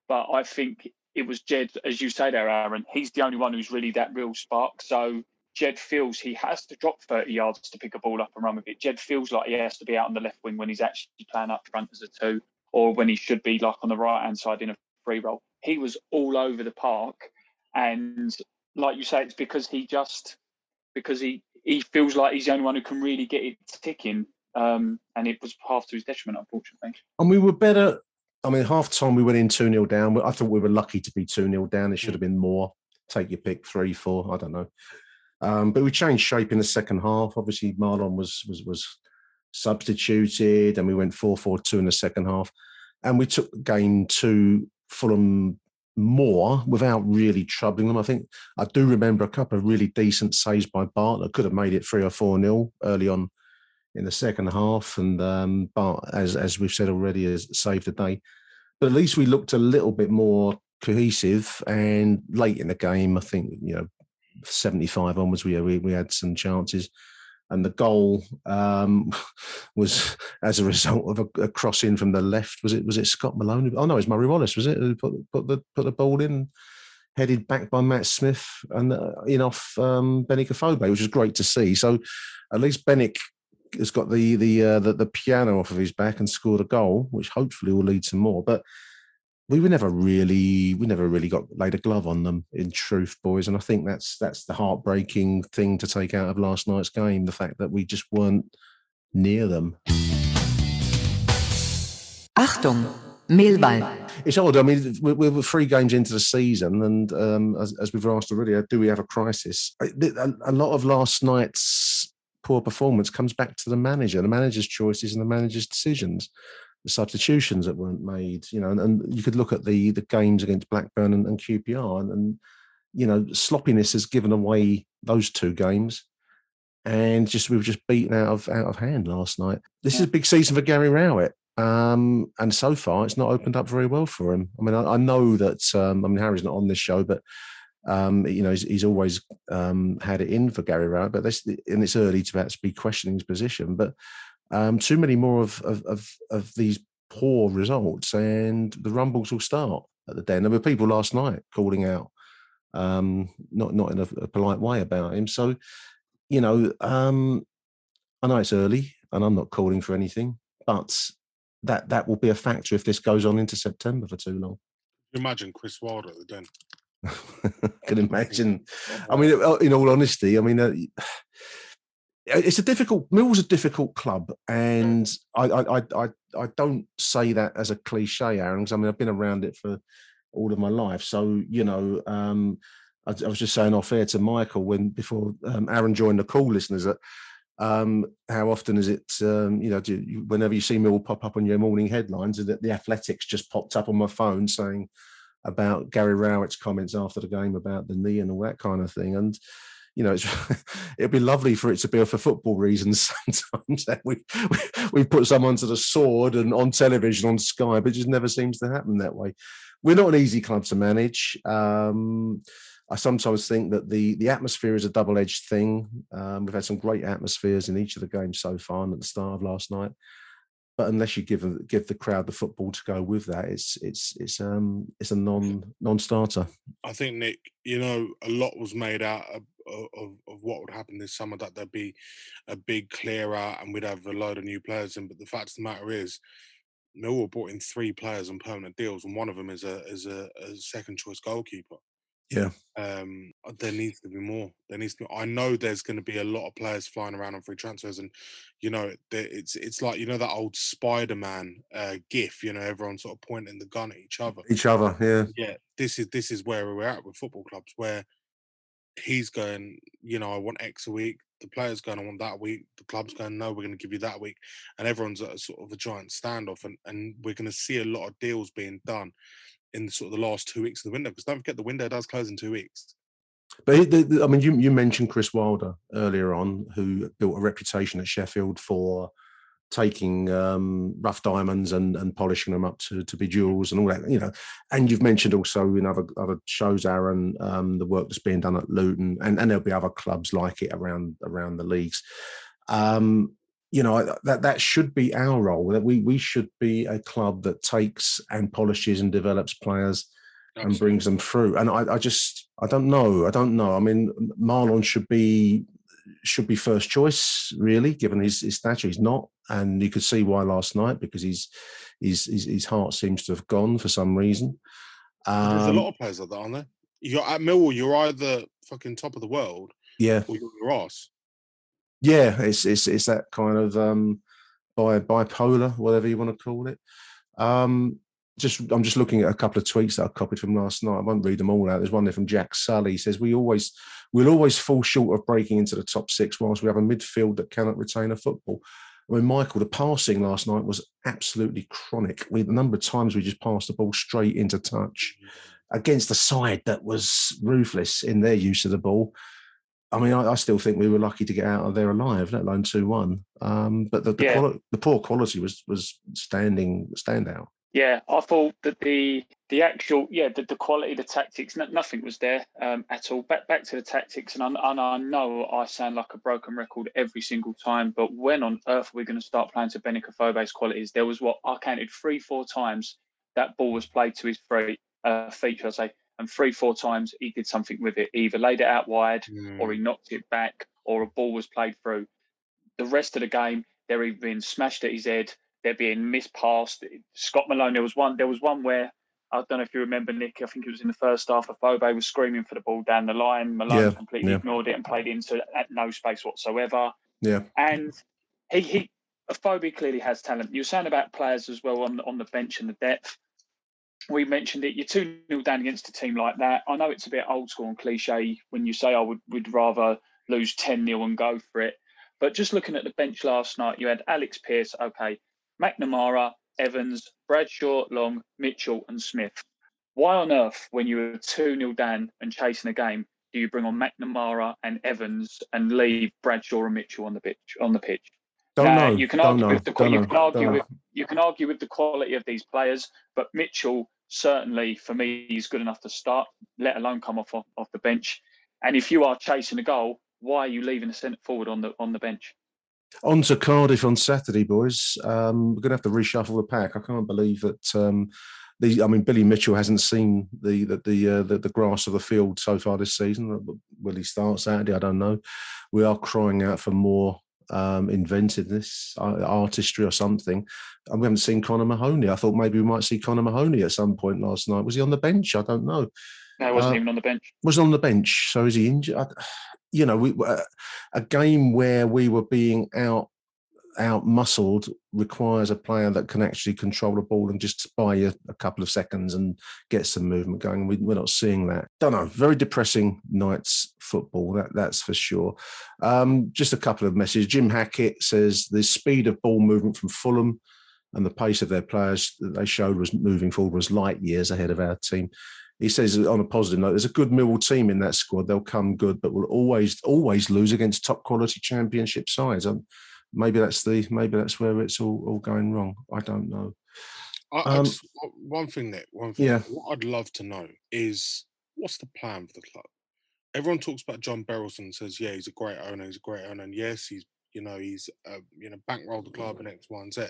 but I think it was Jed, as you say there, Aaron. He's the only one who's really that real spark. So Jed feels he has to drop 30 yards to pick a ball up and run with it. Jed feels like he has to be out on the left wing when he's actually playing up front as a two, or when he should be like on the right hand side in a free roll. He was all over the park, and like you say, it's because he just because he he feels like he's the only one who can really get it ticking. Um, and it was half to his detriment, unfortunately. and we were better. I mean, half time we went in 2 0 down. I thought we were lucky to be 2 0 down. There should have been more. Take your pick, three, four, I don't know. Um, but we changed shape in the second half. Obviously, Mahlon was was was substituted, and we went four four two in the second half, and we took game to Fulham more without really troubling them. I think I do remember a couple of really decent saves by Bart that could have made it three or four nil early on in the second half, and um, as as we've said already, has saved the day. But at least we looked a little bit more cohesive. And late in the game, I think you know, seventy five onwards, we we, we had some chances. And the goal um, was as a result of a, a cross in from the left. Was it? Was it Scott Malone? Oh no, it was Murray Wallace. Was it? Who put, put the put the ball in, headed back by Matt Smith and uh, in off um, Afobe, which was great to see. So at least Benik has got the the, uh, the the piano off of his back and scored a goal, which hopefully will lead to more. But we were never really we never really got laid a glove on them in truth boys and i think that's that's the heartbreaking thing to take out of last night's game the fact that we just weren't near them Achtung, Millwall. it's odd i mean we're, we're three games into the season and um, as, as we've asked already do we have a crisis a, a lot of last night's poor performance comes back to the manager the manager's choices and the manager's decisions the substitutions that weren't made, you know, and, and, you could look at the the games against Blackburn and, and QPR, and, and, you know, sloppiness has given away those two games, and just we were just beaten out of out of hand last night. This is a big season for Gary Rowett, um, and so far it's not opened up very well for him. I mean, I, I know that um, I mean Harry's not on this show, but um, you know, he's, he's always um, had it in for Gary Rowett, but this, and it's early to perhaps be questioning his position. But um, too many more of, of, of of these poor results, and the rumbles will start at the den. There were people last night calling out, um, not not in a, a, polite way about him. So, you know, um, I know it's early, and I'm not calling for anything, but that that will be a factor if this goes on into September for too long. Imagine Chris Wilder at the den. can imagine. I mean, uh, in all honesty, I mean, uh, it's a difficult Mill's a difficult club, and I I I I don't say that as a cliche, Aaron. Because I mean I've been around it for all of my life, so you know. Um, I, I was just saying off air to Michael when before um, Aaron joined the call, listeners, that um, how often is it, um, you know, you, whenever you see Mill pop up on your morning headlines, that the Athletics just popped up on my phone saying about Gary Rowett's comments after the game about the knee and all that kind of thing, and you know, it'd be lovely for it to be for football reasons sometimes. we, we, we put someone to the sword and on television on Sky, but it just never seems to happen that way. We're not an easy club to manage. Um, I sometimes think that the the atmosphere is a double edged thing. Um, we've had some great atmospheres in each of the games so far, and at the start of last night. But unless you give give the crowd the football to go with that, it's it's it's um it's a non non starter. I think Nick, you know, a lot was made out of of, of what would happen this summer that there'd be a big clear out and we'd have a load of new players in. But the fact of the matter is, Millwall brought in three players on permanent deals, and one of them is a is a, a second choice goalkeeper. Yeah. Um, there needs to be more. There needs to be. I know there's going to be a lot of players flying around on free transfers, and you know, it's it's like you know that old Spider-Man uh, gif. You know, everyone sort of pointing the gun at each other. Each other, yeah. Yeah. This is this is where we're at with football clubs, where he's going, you know, I want X a week. The player's going, I want that week. The club's going, no, we're going to give you that week. And everyone's at a sort of a giant standoff. And, and we're going to see a lot of deals being done in sort of the last two weeks of the window. Because don't forget, the window does close in two weeks. But the, the, I mean, you, you mentioned Chris Wilder earlier on, who built a reputation at Sheffield for taking um, rough diamonds and, and polishing them up to, to be jewels and all that, you know. And you've mentioned also in other other shows, Aaron, um, the work that's being done at Luton, and, and there'll be other clubs like it around around the leagues. Um, you know that that should be our role. That we we should be a club that takes and polishes and develops players Absolutely. and brings them through. And I, I just I don't know. I don't know. I mean, Mahlon should be should be first choice, really, given his, his stature. He's not, and you could see why last night because he's, he's, his, his heart seems to have gone for some reason. Um, There's a lot um of players like that, aren't there? You're at Millwall. You're either fucking top of the world, yeah, or you're your ass. Yeah, it's it's it's that kind of um, bi bipolar, whatever you want to call it. Um, just I'm just looking at a couple of tweets that I copied from last night. I won't read them all out. There's one there from Jack Sully. He says we always we'll always fall short of breaking into the top six whilst we have a midfield that cannot retain a football. I mean, Michael, the passing last night was absolutely chronic. We, the number of times we just passed the ball straight into touch against a side that was ruthless in their use of the ball. I mean, I, I still think we were lucky to get out of there alive, let alone two one. Um, but the the, Yeah. quali- the poor quality was was standing standout. Yeah, I thought that the the actual yeah the, the quality, the tactics, no, nothing was there um, at all. Back back to the tactics, and I, and I know I sound like a broken record every single time, but when on earth are we going to start playing to Benik Afobe's qualities? There was what I counted three, four times that ball was played to his free uh, feet, should I say, and three, four times he did something with it. He either laid it out wide, or he mm. knocked it back, or a ball was played through. The rest of the game, they're either being smashed at his head, they're being mispassed. Scott Malone, there was one. There was one where I don't know if you remember, Nick. I think it was in the first half. Afobe was screaming for the ball down the line. Malone Yeah, completely yeah. ignored it and played into at no space whatsoever. Yeah. And he he Afobe clearly has talent. You were saying about players as well on on the bench and the depth. We mentioned it. You're two 0 down against a team like that. I know it's a bit old school and cliche when you say oh, I would would rather lose ten 0 and go for it. But just looking at the bench last night, you had Alex Pearce, okay, McNamara, Evans, Bradshaw, Long, Mitchell, and Smith. Why on earth, when you were 2 0 down and chasing a game, do you bring on McNamara and Evans and leave Bradshaw and Mitchell on the pitch? On the pitch? Don't know, You can argue with the you can argue with you can argue with the quality of these players, but Mitchell certainly for me is good enough to start, let alone come off off, off the bench. And if you are chasing a goal, why are you leaving a centre forward on the on the bench? On to Cardiff on Saturday, boys. Um, we're going to have to reshuffle the pack. I can't believe that. Um, the, I mean, Billy Mitchell hasn't seen the the the, uh, the the grass of the field so far this season. Will he start Saturday? I don't know. We are crying out for more um, inventiveness, artistry, or something. And we haven't seen Connor Mahoney. I thought maybe we might see Connor Mahoney at some point last night. Was he on the bench? I don't know. No, he wasn't Uh, even on the bench. wasn't on the bench. So is he injured? I, you know, we uh, a game where we were being out out muscled requires a player that can actually control the ball and just buy you a couple of seconds and get some movement going. We, we're not seeing that. Don't know. Very depressing night's football. That that's for sure. Um, just a couple of messages. Jim Hackett says the speed of ball movement from Fulham and the pace of their players that they showed was moving forward was light years ahead of our team. He says on a positive note, there's a good Millwall team in that squad. They'll come good, but will always always lose against top quality championship sides. Maybe that's the maybe that's where it's all, all going wrong. I don't know. I, Um, just, one thing, Nick. One thing. Yeah. What I'd love to know is what's the plan for the club. Everyone talks about John Berylson and says, yeah, he's a great owner. He's a great owner, and yes, he's you know he's uh, you know bankrolled the club and X, Y, and Z.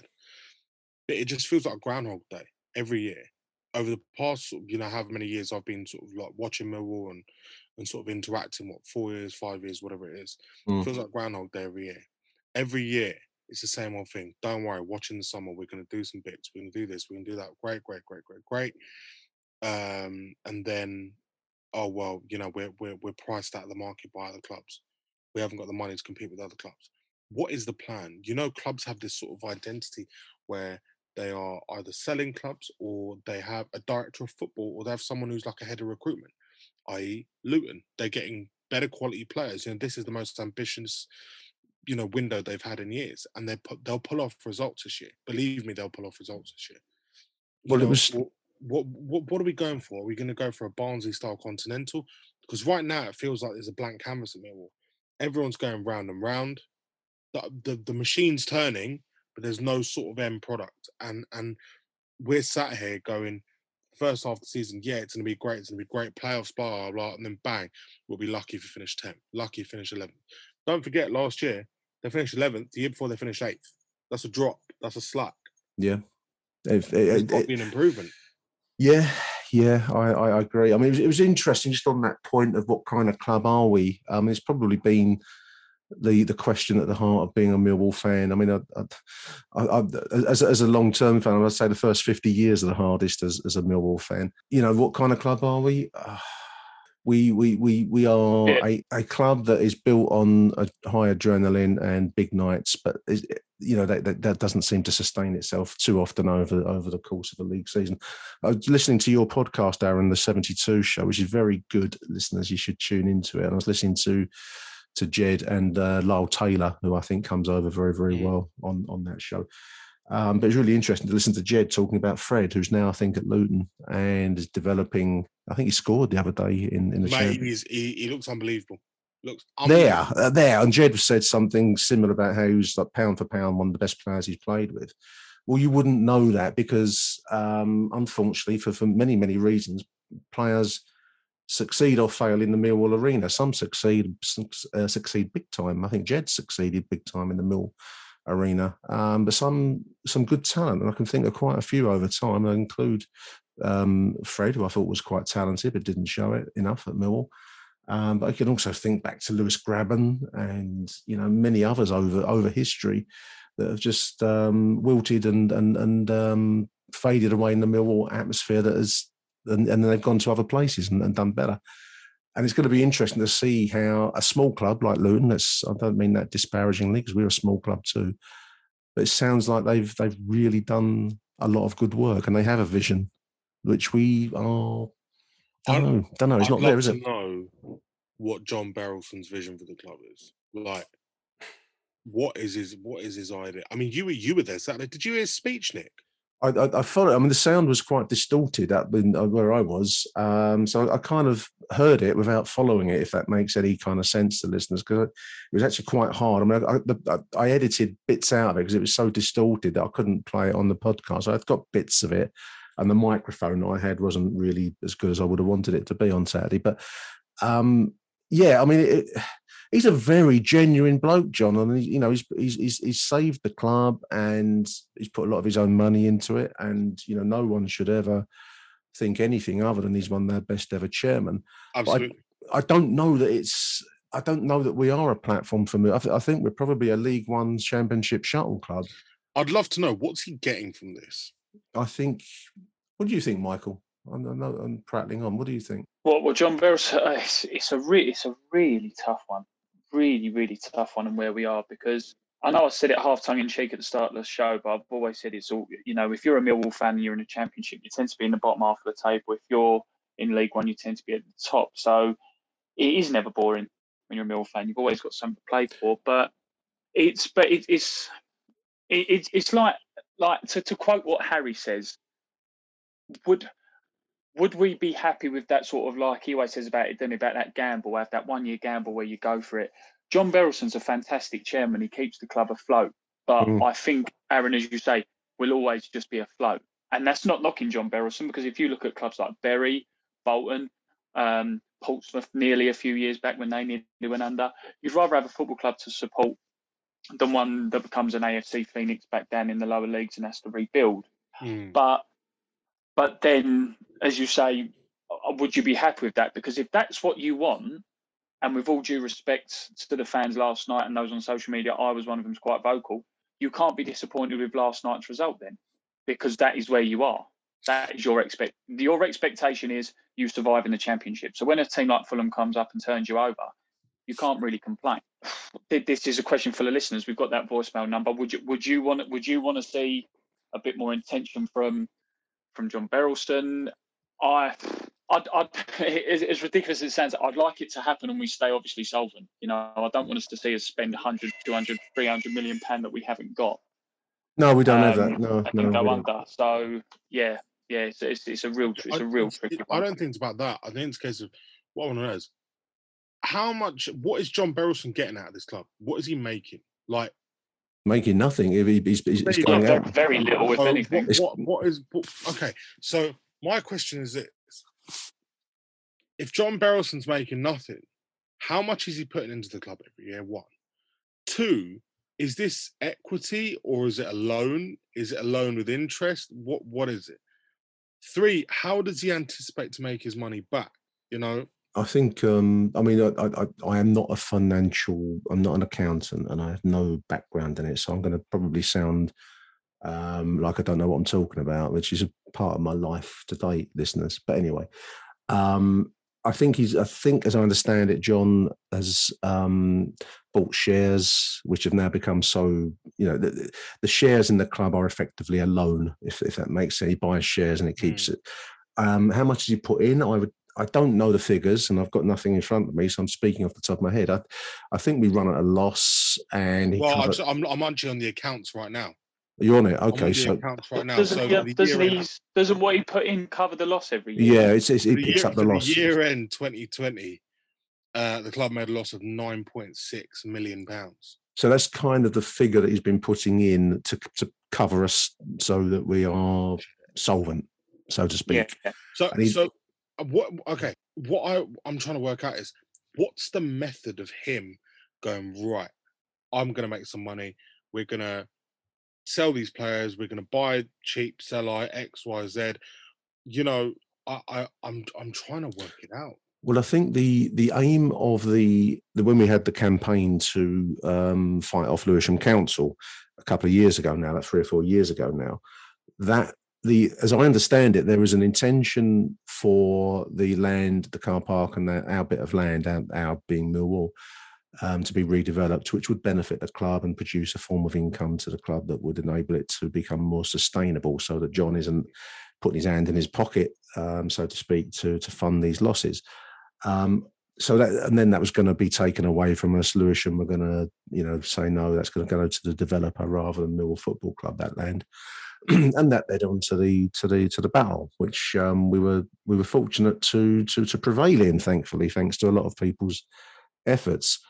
But it just feels like Groundhog Day every year. Over the past, you know, however many years I've been sort of like watching Millwall and and sort of interacting, what four years, five years, whatever it is, Mm. feels like Groundhog Day every year. Every year it's the same old thing. Don't worry, watching the summer, we're going to do some bits. We're to do this. We're to do that. Great, great, great, great, great. Um, and then, oh well, you know, we're we're we're priced out of the market by other clubs. We haven't got the money to compete with other clubs. What is the plan? You know, clubs have this sort of identity where they are either selling clubs or they have a director of football or they have someone who's like a head of recruitment, i.e., Luton. They're getting better quality players. You know, this is the most ambitious, you know, window they've had in years, and they put they'll pull off results this year. Believe me, they'll pull off mm. results this year. You Well, it know, was- wh- what what what are we going for? Are we going to go for a Barnsley style continental? Because right now it feels like there's a blank canvas at Millwall. Everyone's going round and round. The, the the machine's turning, but there's no sort of end product. And and we're sat here going, first half of the season, yeah, it's going to be great. It's going to be great playoffs, blah blah, blah, and then bang, we'll be lucky if we finish 10th, lucky if we finish 11th. Don't forget, last year they finished 11th. The year before they finished 8th. That's a drop. That's a slack. Yeah. If, it- got to be an improvement. Yeah, yeah, I, I I agree. I mean, it was, it was interesting just on that point of what kind of club are we? Um, it's probably been the the question at the heart of being a Millwall fan. I mean, I, I, I, as a- as a long term fan, I'd say the first fifty years are the hardest as, as a Millwall fan. You know, what kind of club are we? Uh, we we we we are Yeah. a, a club that is built on a high adrenaline and big nights, but is, you know that, that that doesn't seem to sustain itself too often over over the course of a league season. I was listening to your podcast, Aaron, the seventy two show, which is very good. Listeners, you should tune into it. And I was listening to to Jed and uh, Lyle Taylor, who I think comes over very very well on on that show. Um, but it's really interesting to listen to Jed talking about Fred, who's now I think at Luton and is developing. I think he scored the other day in in the Mate, he's, he, he looks unbelievable. Looks There, unbelievable. uh, there, and Jed said something similar about how he was like pound for pound one of the best players he's played with. Well, you wouldn't know that because, um, unfortunately, for for many many reasons, players succeed or fail in the Millwall arena. Some succeed, uh, succeed big time. I think Jed succeeded big time in the Mill arena, um, but some some good talent, and I can think of quite a few over time. I include um, Fred, who I thought was quite talented but didn't show it enough at Millwall. Um, but I can also think back to Lewis Grabban and you know many others over over history that have just um, wilted and and and um, faded away in the Millwall atmosphere that has and, and then they've gone to other places and, and done better. And it's going to be interesting to see how a small club like Luton, that's I don't mean that disparagingly because we're a small club too, but it sounds like they've they've really done a lot of good work and they have a vision, which we are. Don't know. Don't know. It's I'd not there, is it? know what John Berylson's vision for the club is. Like, what is his what is his idea? I mean, you were you were there Saturday. Did you hear his speech, Nick? I, I, I followed. I mean, the sound was quite distorted at uh, where I was, um, so I kind of heard it without following it. If that makes any kind of sense to listeners, because it was actually quite hard. I mean, I, I, I edited bits out of it because it was so distorted that I couldn't play it on the podcast. I've got bits of it, and the microphone I had wasn't really as good as I would have wanted it to be on Saturday. But um, yeah, I mean, it, he's a very genuine bloke, John, and he, you know he's, he's he's he's saved the club and he's put a lot of his own money into it, and you know no one should ever think anything other than he's one of their best ever chairman. Absolutely. I, I don't know that it's. I don't know that we are a platform for me. I, th- I think we're probably a League One Championship shuttle club. I'd love to know what's he getting from this. I think. What do you think, Michael? I know I'm, I'm prattling on. What do you think? Well, well, John Barros, uh, it's, it's a re- it's a really tough one, really, really tough one, and where we are because I know I said it half tongue in cheek at the start of the show, but I've always said it's all you know. If you're a Millwall fan and you're in a Championship, you tend to be in the bottom half of the table. If you're in League One, you tend to be at the top. So it is never boring when you're a Millwall fan. You've always got something to play for, but it's but it, it's it, it's it's like like to, to quote what Harry says, would would we be happy with that sort of like he always says about it, then about that gamble, have that one year gamble where you go for it? John Berylson's a fantastic chairman. He keeps the club afloat. But Mm. I think, Aaron, as you say, will always just be afloat. And that's not knocking John Berylson because if you look at clubs like Bury, Bolton, um, Portsmouth nearly a few years back when they nearly went under, you'd rather have a football club to support than one that becomes an AFC Phoenix back down in the lower leagues and has to rebuild. But but then, as you say, uh, would you be happy with that? Because if that's what you want, and with all due respect to the fans last night and those on social media, I was one of them, quite vocal. You can't be disappointed with last night's result then, because that is where you are. That is your expect. Your expectation is you survive in the championship. So when a team like Fulham comes up and turns you over, you can't really complain. This is a question for the listeners. We've got that voicemail number. Would you would you want would you want to see a bit more intention from from John Berylson? I, I'd, I'd, as, as ridiculous as it sounds, I'd like it to happen and we stay obviously solvent. You know, I don't want us to see us spend 100, 200, 300 million pound that we haven't got. No, we don't have um, that. No, and no. then we go don't. under. So yeah, yeah, it's, it's, it's a real, it's a real tricky I one. don't think it's about that. I think it's a case of what I want to know is how much. What is John Berylson getting out of this club? What is he making? Like Making nothing. If he, he's, he's, he's going out. Very little, if So anything. What, what, what is what, okay? So my question is this: If John Berylson's making nothing, how much is he putting into the club every year? One, two. Is this equity or is it a loan? Is it a loan with interest? What what is it? Three. How does he anticipate to make his money back? You know, I think. Um, I mean, I, I, I- am not a financial. I'm not an accountant, and I have no background in it. So I'm going to probably sound um, like I don't know what I'm talking about, which is a part of my life to date, listeners. But anyway, um, I think he's. I think, as I understand it, John has um, bought shares, which have now become so. You know, the, the shares in the club are effectively a loan, if if that makes sense. He buys shares and it keeps Mm. it. Um, how much has he put in? I would. I don't know the figures, and I've got nothing in front of me, so I'm speaking off the top of my head. I, I think we run at a loss, and Well, I'm, covered- s- I'm I'm actually on the accounts right now. you're on it. I'm on Okay, the so accounts right now. Doesn't, So he, the doesn't, year doesn't what he put in cover the loss every year? yeah, it's, it's, it the picks year, up the loss. the year end 2020, uh, the club made a loss of 9.6 million pounds. So that's kind of the figure that he's been putting in to to cover us, so that we are solvent, so to speak. So, And he- so what? Okay, what I I'm trying to work out is what's the method of him going right? I'm going to make some money. We're going to sell these players. We're going to buy cheap, sell I X, Y, Z. You know, I, I I'm I'm trying to work it out. Well, I think the the aim of the, the when we had the campaign to um, fight off Lewisham Council a couple of years ago now, like three or four years ago now, that the as I understand it, there was an intention for the land, the car park, and that our bit of land, our, our being Millwall, um, to be redeveloped, which would benefit the club and produce a form of income to the club that would enable it to become more sustainable, so that John isn't putting his hand in his pocket, um, so to speak, to to fund these losses. Um, so that and then that was going to be taken away from us. Lewisham were going to, you know, say no, that's going to go to the developer rather than Millwall Football Club that land, and that led on to the to the to the battle, which um, we were we were fortunate to to to prevail in, thankfully, thanks to a lot of people's efforts.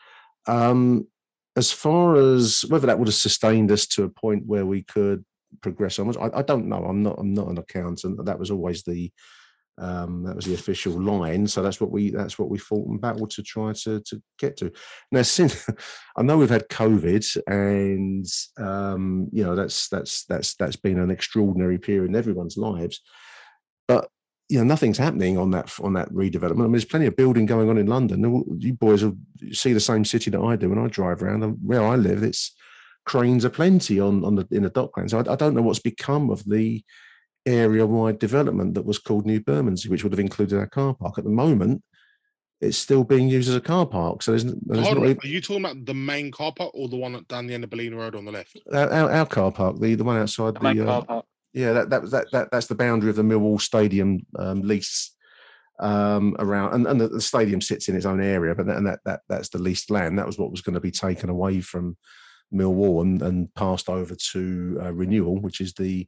Um, as far as whether that would have sustained us to a point where we could progress onwards, I, I don't know. I'm not I'm not an accountant. That was always the um, that was the official line. So that's what we that's what we fought and battled to try to to get to. Now, since I know we've had COVID, and um, you know that's that's that's that's been an extraordinary period in everyone's lives, but you know nothing's happening on that on that redevelopment. I mean, there's plenty of building going on in London. You boys will see the same city that I do when I drive around. Where I live, it's cranes are plenty on on the in the docklands. I, I don't know what's become of the area-wide development that was called New Bermondsey, which would have included our car park. At the moment, it's still being used as a car park. So there's, there's Hold not on, even, are you talking about the main car park or the one down the end of Bolina Road on the left? our, our, our car park, the the one outside the, main uh, car park. yeah, that that was that, that that's the boundary of the Millwall Stadium um, lease um, around, and, and the, the stadium sits in its own area, but that, and that that that's the leased land. That was what was going to be taken away from Millwall and, and passed over to uh, Renewal, which is the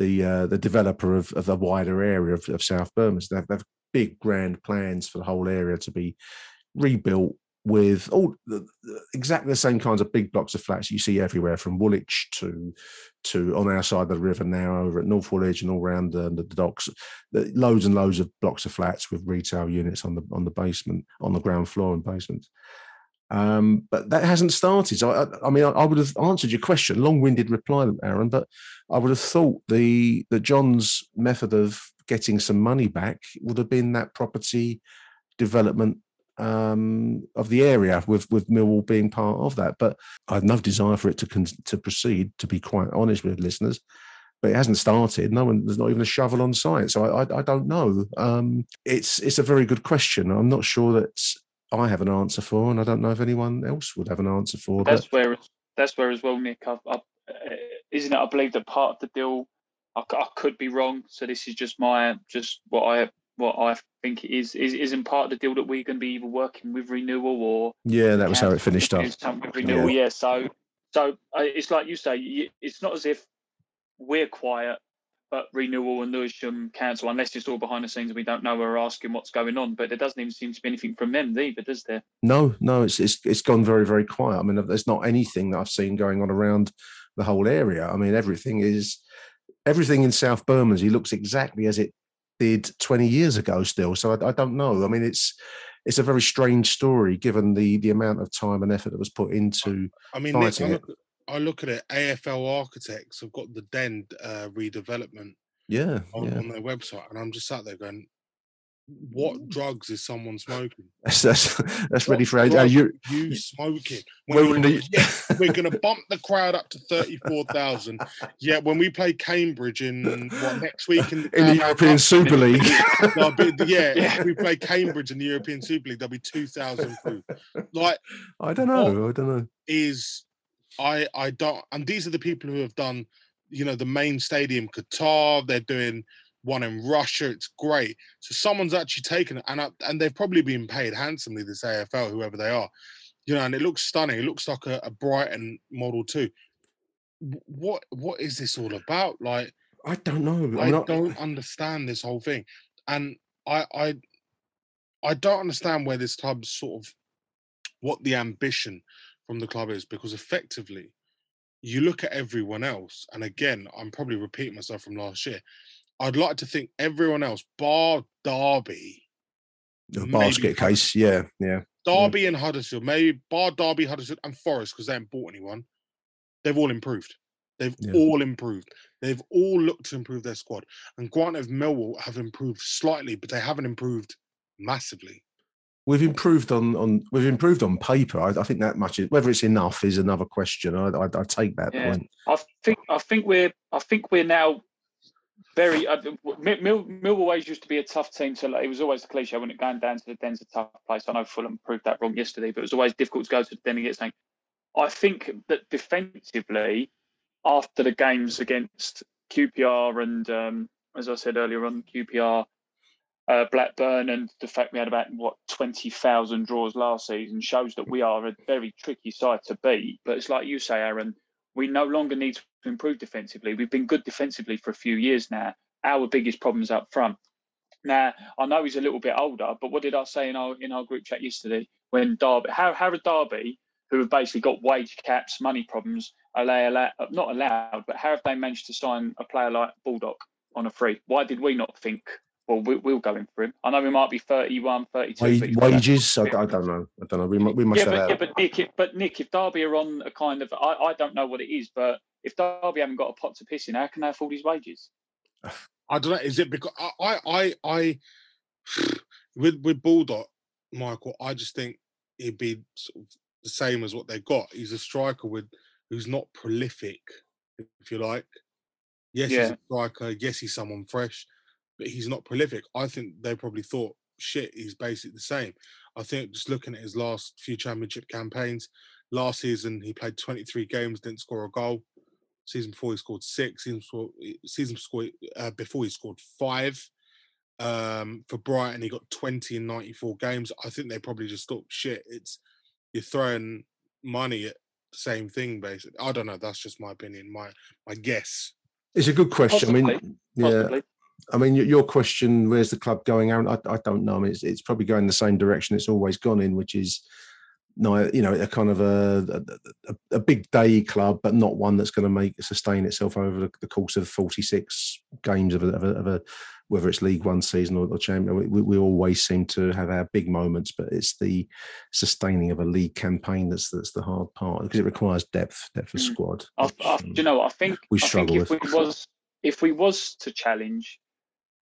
the uh, the developer of, of the wider area of, of South Bermondsey. They have, they have big grand plans for the whole area to be rebuilt with all the, the- exactly the same kinds of big blocks of flats you see everywhere from Woolwich to to on our side of the river now over at North Woolwich and all around the, the docks the- loads and loads of blocks of flats with retail units on the on the basement on the ground floor and basement um, but that hasn't started. So, I, I mean, I, I would have answered your question, long-winded reply, Aaron. But I would have thought the that John's method of getting some money back would have been that property development um, of the area, with with Millwall being part of that. But I have no desire for it to con- to proceed. To be quite honest with listeners, but it hasn't started. No one, there's not even a shovel on site. So I, I, I don't know. Um, it's it's a very good question. I'm not sure that I have an answer for, and I don't know if anyone else would have an answer for. That's But where that's where as well, Nick. I, I, uh, isn't it? I believe that part of the deal. I could be wrong, so this is just my just what I what I think it is is isn't part of the deal that we're going to be either working with renewal or yeah, that was how it finished up. with renewal. Yeah. So so uh, it's like you say. It's not as if we're quiet, but renewal and Lewisham Council, unless it's all behind the scenes and we don't know, are asking what's going on. But there doesn't even seem to be anything from them either, does there? No, no, it's it's it's gone very very quiet. I mean, there's not anything that I've seen going on around the whole area. I mean, everything is everything in South Bermondsey looks exactly as it did 20 years ago. Still, so I, I don't know. I mean, it's it's a very strange story given the the amount of time and effort that was put into I mean, Nick, I fighting it. look, I look at it. AFL Architects have got the Den uh, redevelopment Yeah, on, yeah. on their website, and I'm just sat there going, what drugs is someone smoking? That's that's, that's ready for you. you smoking. When we're in you- the- yeah, we're going to bump the crowd up to thirty-four thousand. Yeah, when we play Cambridge in what next week in the, In the European Cup, Super League. be- yeah, if we play Cambridge in the European Super League, there'll be two thousand. Like I don't know. I don't know. is I I don't and these are the people who have done you know the main stadium Qatar they're doing one in Russia it's great so someone's actually taken it and I, and they've probably been paid handsomely this AFL whoever they are you know and it looks stunning it looks like a, a Brighton model too what what is this all about like I don't know. I not- don't understand this whole thing, and I I I don't understand where this club's sort of what the ambition from the club is because effectively you look at everyone else, and again I'm probably repeating myself from last year. I'd like to think everyone else, bar Derby, The basket case. Yeah, yeah. Derby and Huddersfield, maybe bar Derby, Huddersfield, and Forest because they haven't bought anyone. They've all improved. They've Yeah. all improved. They've all looked to improve their squad. And granted, Millwall have improved slightly, but they haven't improved massively. We've improved on on we've improved on paper. I, I think that much is whether it's enough is another question. I I, I take that Yeah, point. I think I think we're I think we're now very. Uh, Mill, Mill, Mill always used to be a tough team to. It was always a cliche when it going down to the den's a tough place. I know Fulham proved that wrong yesterday, but it was always difficult to go to the den and get something. I think that defensively, after the games against QPR and um, as I said earlier on, QPR, uh, Blackburn, and the fact we had about what twenty thousand draws last season shows that we are a very tricky side to beat. But it's like you say, Aaron, we no longer need to improve defensively. We've been good defensively for a few years now. Our biggest problem's up front. Now I know he's a little bit older, but what did I say in our in our group chat yesterday when Derby, how how are Derby, who have basically got wage caps, money problems, are they allowed, not allowed, but how have they managed to sign a player like Baldock on a free? Why did we not think? Well, we, we'll go in for him. I know we might be 31, 32. Wa- but he's got- wages, I, I don't know. I don't know. We, we must yeah, have. but, yeah, but Nick, if, but Nick, if Derby are on a kind of, I, I don't know what it is, but if Derby haven't got a pot to piss in, how can they afford his wages? I don't know. Is it because I I I, I with with Baldock, Michael? I just think he'd be sort of the same as what they've got. He's a striker with who's not prolific, if you like. Yes, he's a striker. Yes, he's someone fresh, but he's not prolific. I think they probably thought, shit, he's basically the same. I think just looking at his last few championship campaigns, last season he played 23 games, didn't score a goal. Season before he scored six. Season before, season before, uh, before he scored five. Um, for Brighton, he got 20 in 94 games. I think they probably just thought, shit, it's you're throwing money at the same thing, basically. I don't know. That's just my opinion, my my guess. It's a good question. I mean, Possibly, yeah. I mean, your- your question, where's the club going, Aaron? I, I don't know. I mean, it's, it's probably going the same direction it's always gone in, which is no, you know, a kind of a, a, a big day club, but not one that's going to make sustain itself over the, course of 46 games of a, of a, of a whether it's League One season or, or Champion. We, we, always seem to have our big moments, but it's the sustaining of a league campaign that's that's the hard part because it requires depth, depth of Mm. squad. I, I, do you know what I think? we I think struggle if with. we was if we was to challenge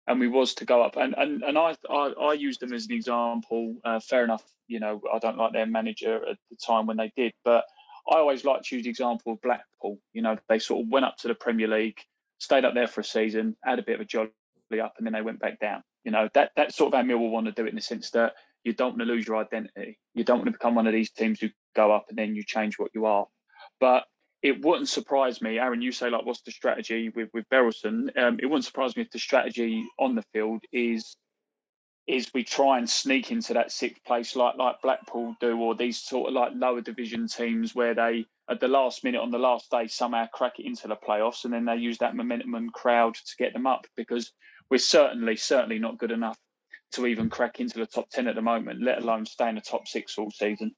and we was to go up and and, and I, I I used them as an example. Uh, fair enough, you know, I don't like their manager at the time when they did, but I always like to use the example of Blackpool. You know, they sort of went up to the Premier League, stayed up there for a season, had a bit of a jolly up, and then they went back down. You know, that that sort of how Millwall want to do it in the sense that you don't want to lose your identity. You don't want to become one of these teams who go up and then you change what you are. But it wouldn't surprise me, Aaron. You say like, what's the strategy with with Berylson? Um, it wouldn't surprise me if the strategy on the field is is we try and sneak into that sixth place like like Blackpool do, or these sort of like lower division teams where they at the last minute on the last day somehow crack it into the playoffs, and then they use that momentum and crowd to get them up because we're certainly certainly not good enough to even crack into the top ten at the moment, let alone stay in the top six all season.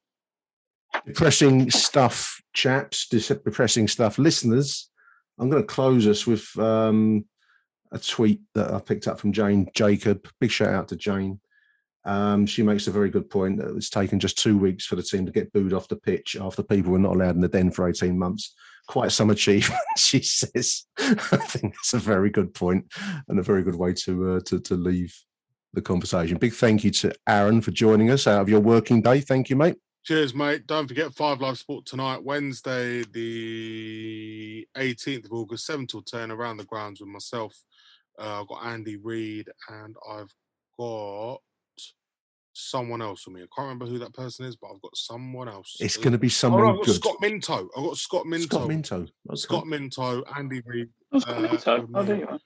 Depressing stuff, chaps. Depressing stuff, listeners. I'm going to close us with um, a tweet that I picked up from Jane Jacob. Big shout out to Jane. Um, she makes a very good point that it's taken just two weeks for the team to get booed off the pitch after people were not allowed in the den for 18 months. Quite some achievement, she says. I think that's a very good point and a very good way to uh, to, to leave the conversation. Big thank you to Aaron for joining us out of your working day. Thank you, mate. Cheers, mate. Don't forget Five Live Sport tonight, Wednesday, the 18th of August, 7 till 10, around the grounds with myself. Uh, I've got Andy Reid and I've got someone else with me. I can't remember who that person is, but I've got someone else. It's going to be Oh, someone no, I've got good. Scott Minto. I've got Scott Minto. Scott Minto. Okay. Scott Minto, Andy Reid. Oh, Scott Minto. Oh, there you are.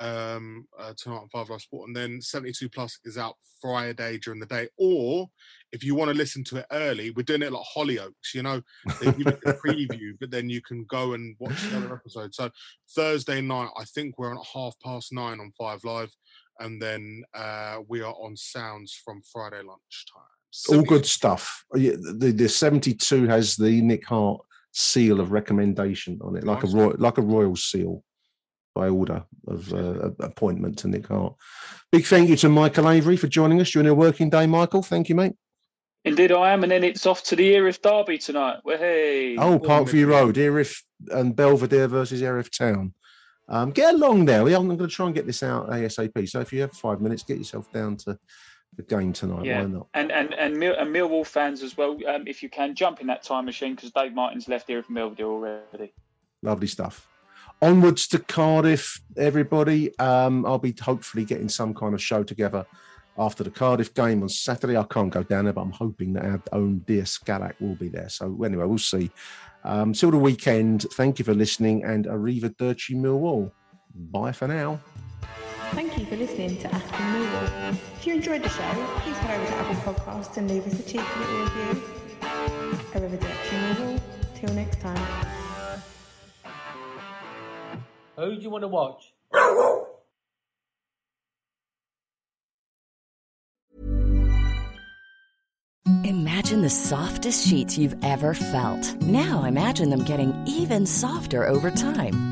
Um, uh, tonight on Five Live Sport, and then 72 Plus is out Friday during the day. Or if you want to listen to it early, we're doing it like Hollyoaks. You know, they give you a preview, but then you can go and watch the other episode. So Thursday night, I think we're on at half past nine on Five Live, and then uh, we are on Sounds from Friday lunchtime. All good stuff. Oh, yeah, The, the 72 has the Nick Hart seal of recommendation on it, like Nice. a royal, like a royal seal by order of uh, appointment to Nick Hart. Big thank you to Michael Avery for joining us during your working day, Michael. Thank you, mate. Indeed, I am, and then it's off to the Erith Derby tonight. Well, hey, Oh, Parkview Road, Erith and Belvedere versus Erith Town. Um, get along there. I'm going to try and get this out ASAP. So if you have five minutes, get yourself down to the game tonight. Yeah, Why not? and and and, Mill, and Millwall fans as well. Um, if you can jump in that time machine, because Dave Martin's left Erith and Belvedere already. Lovely stuff. Onwards to Cardiff, everybody. Um, I'll be hopefully getting some kind of show together after the Cardiff game on Saturday. I can't go down there, but I'm hoping that our own dear Scalak will be there. So anyway, we'll see. Um, till the weekend, thank you for listening and Arrivederci Millwall. Bye for now. Thank you for listening to Achtung Millwall. If you enjoyed the show, please head over to Apple Podcasts and leave us a cheeky little review. Arrivederci Millwall. Till next time. Who do you want to watch? Imagine the softest sheets you've ever felt. Now imagine them getting even softer over time.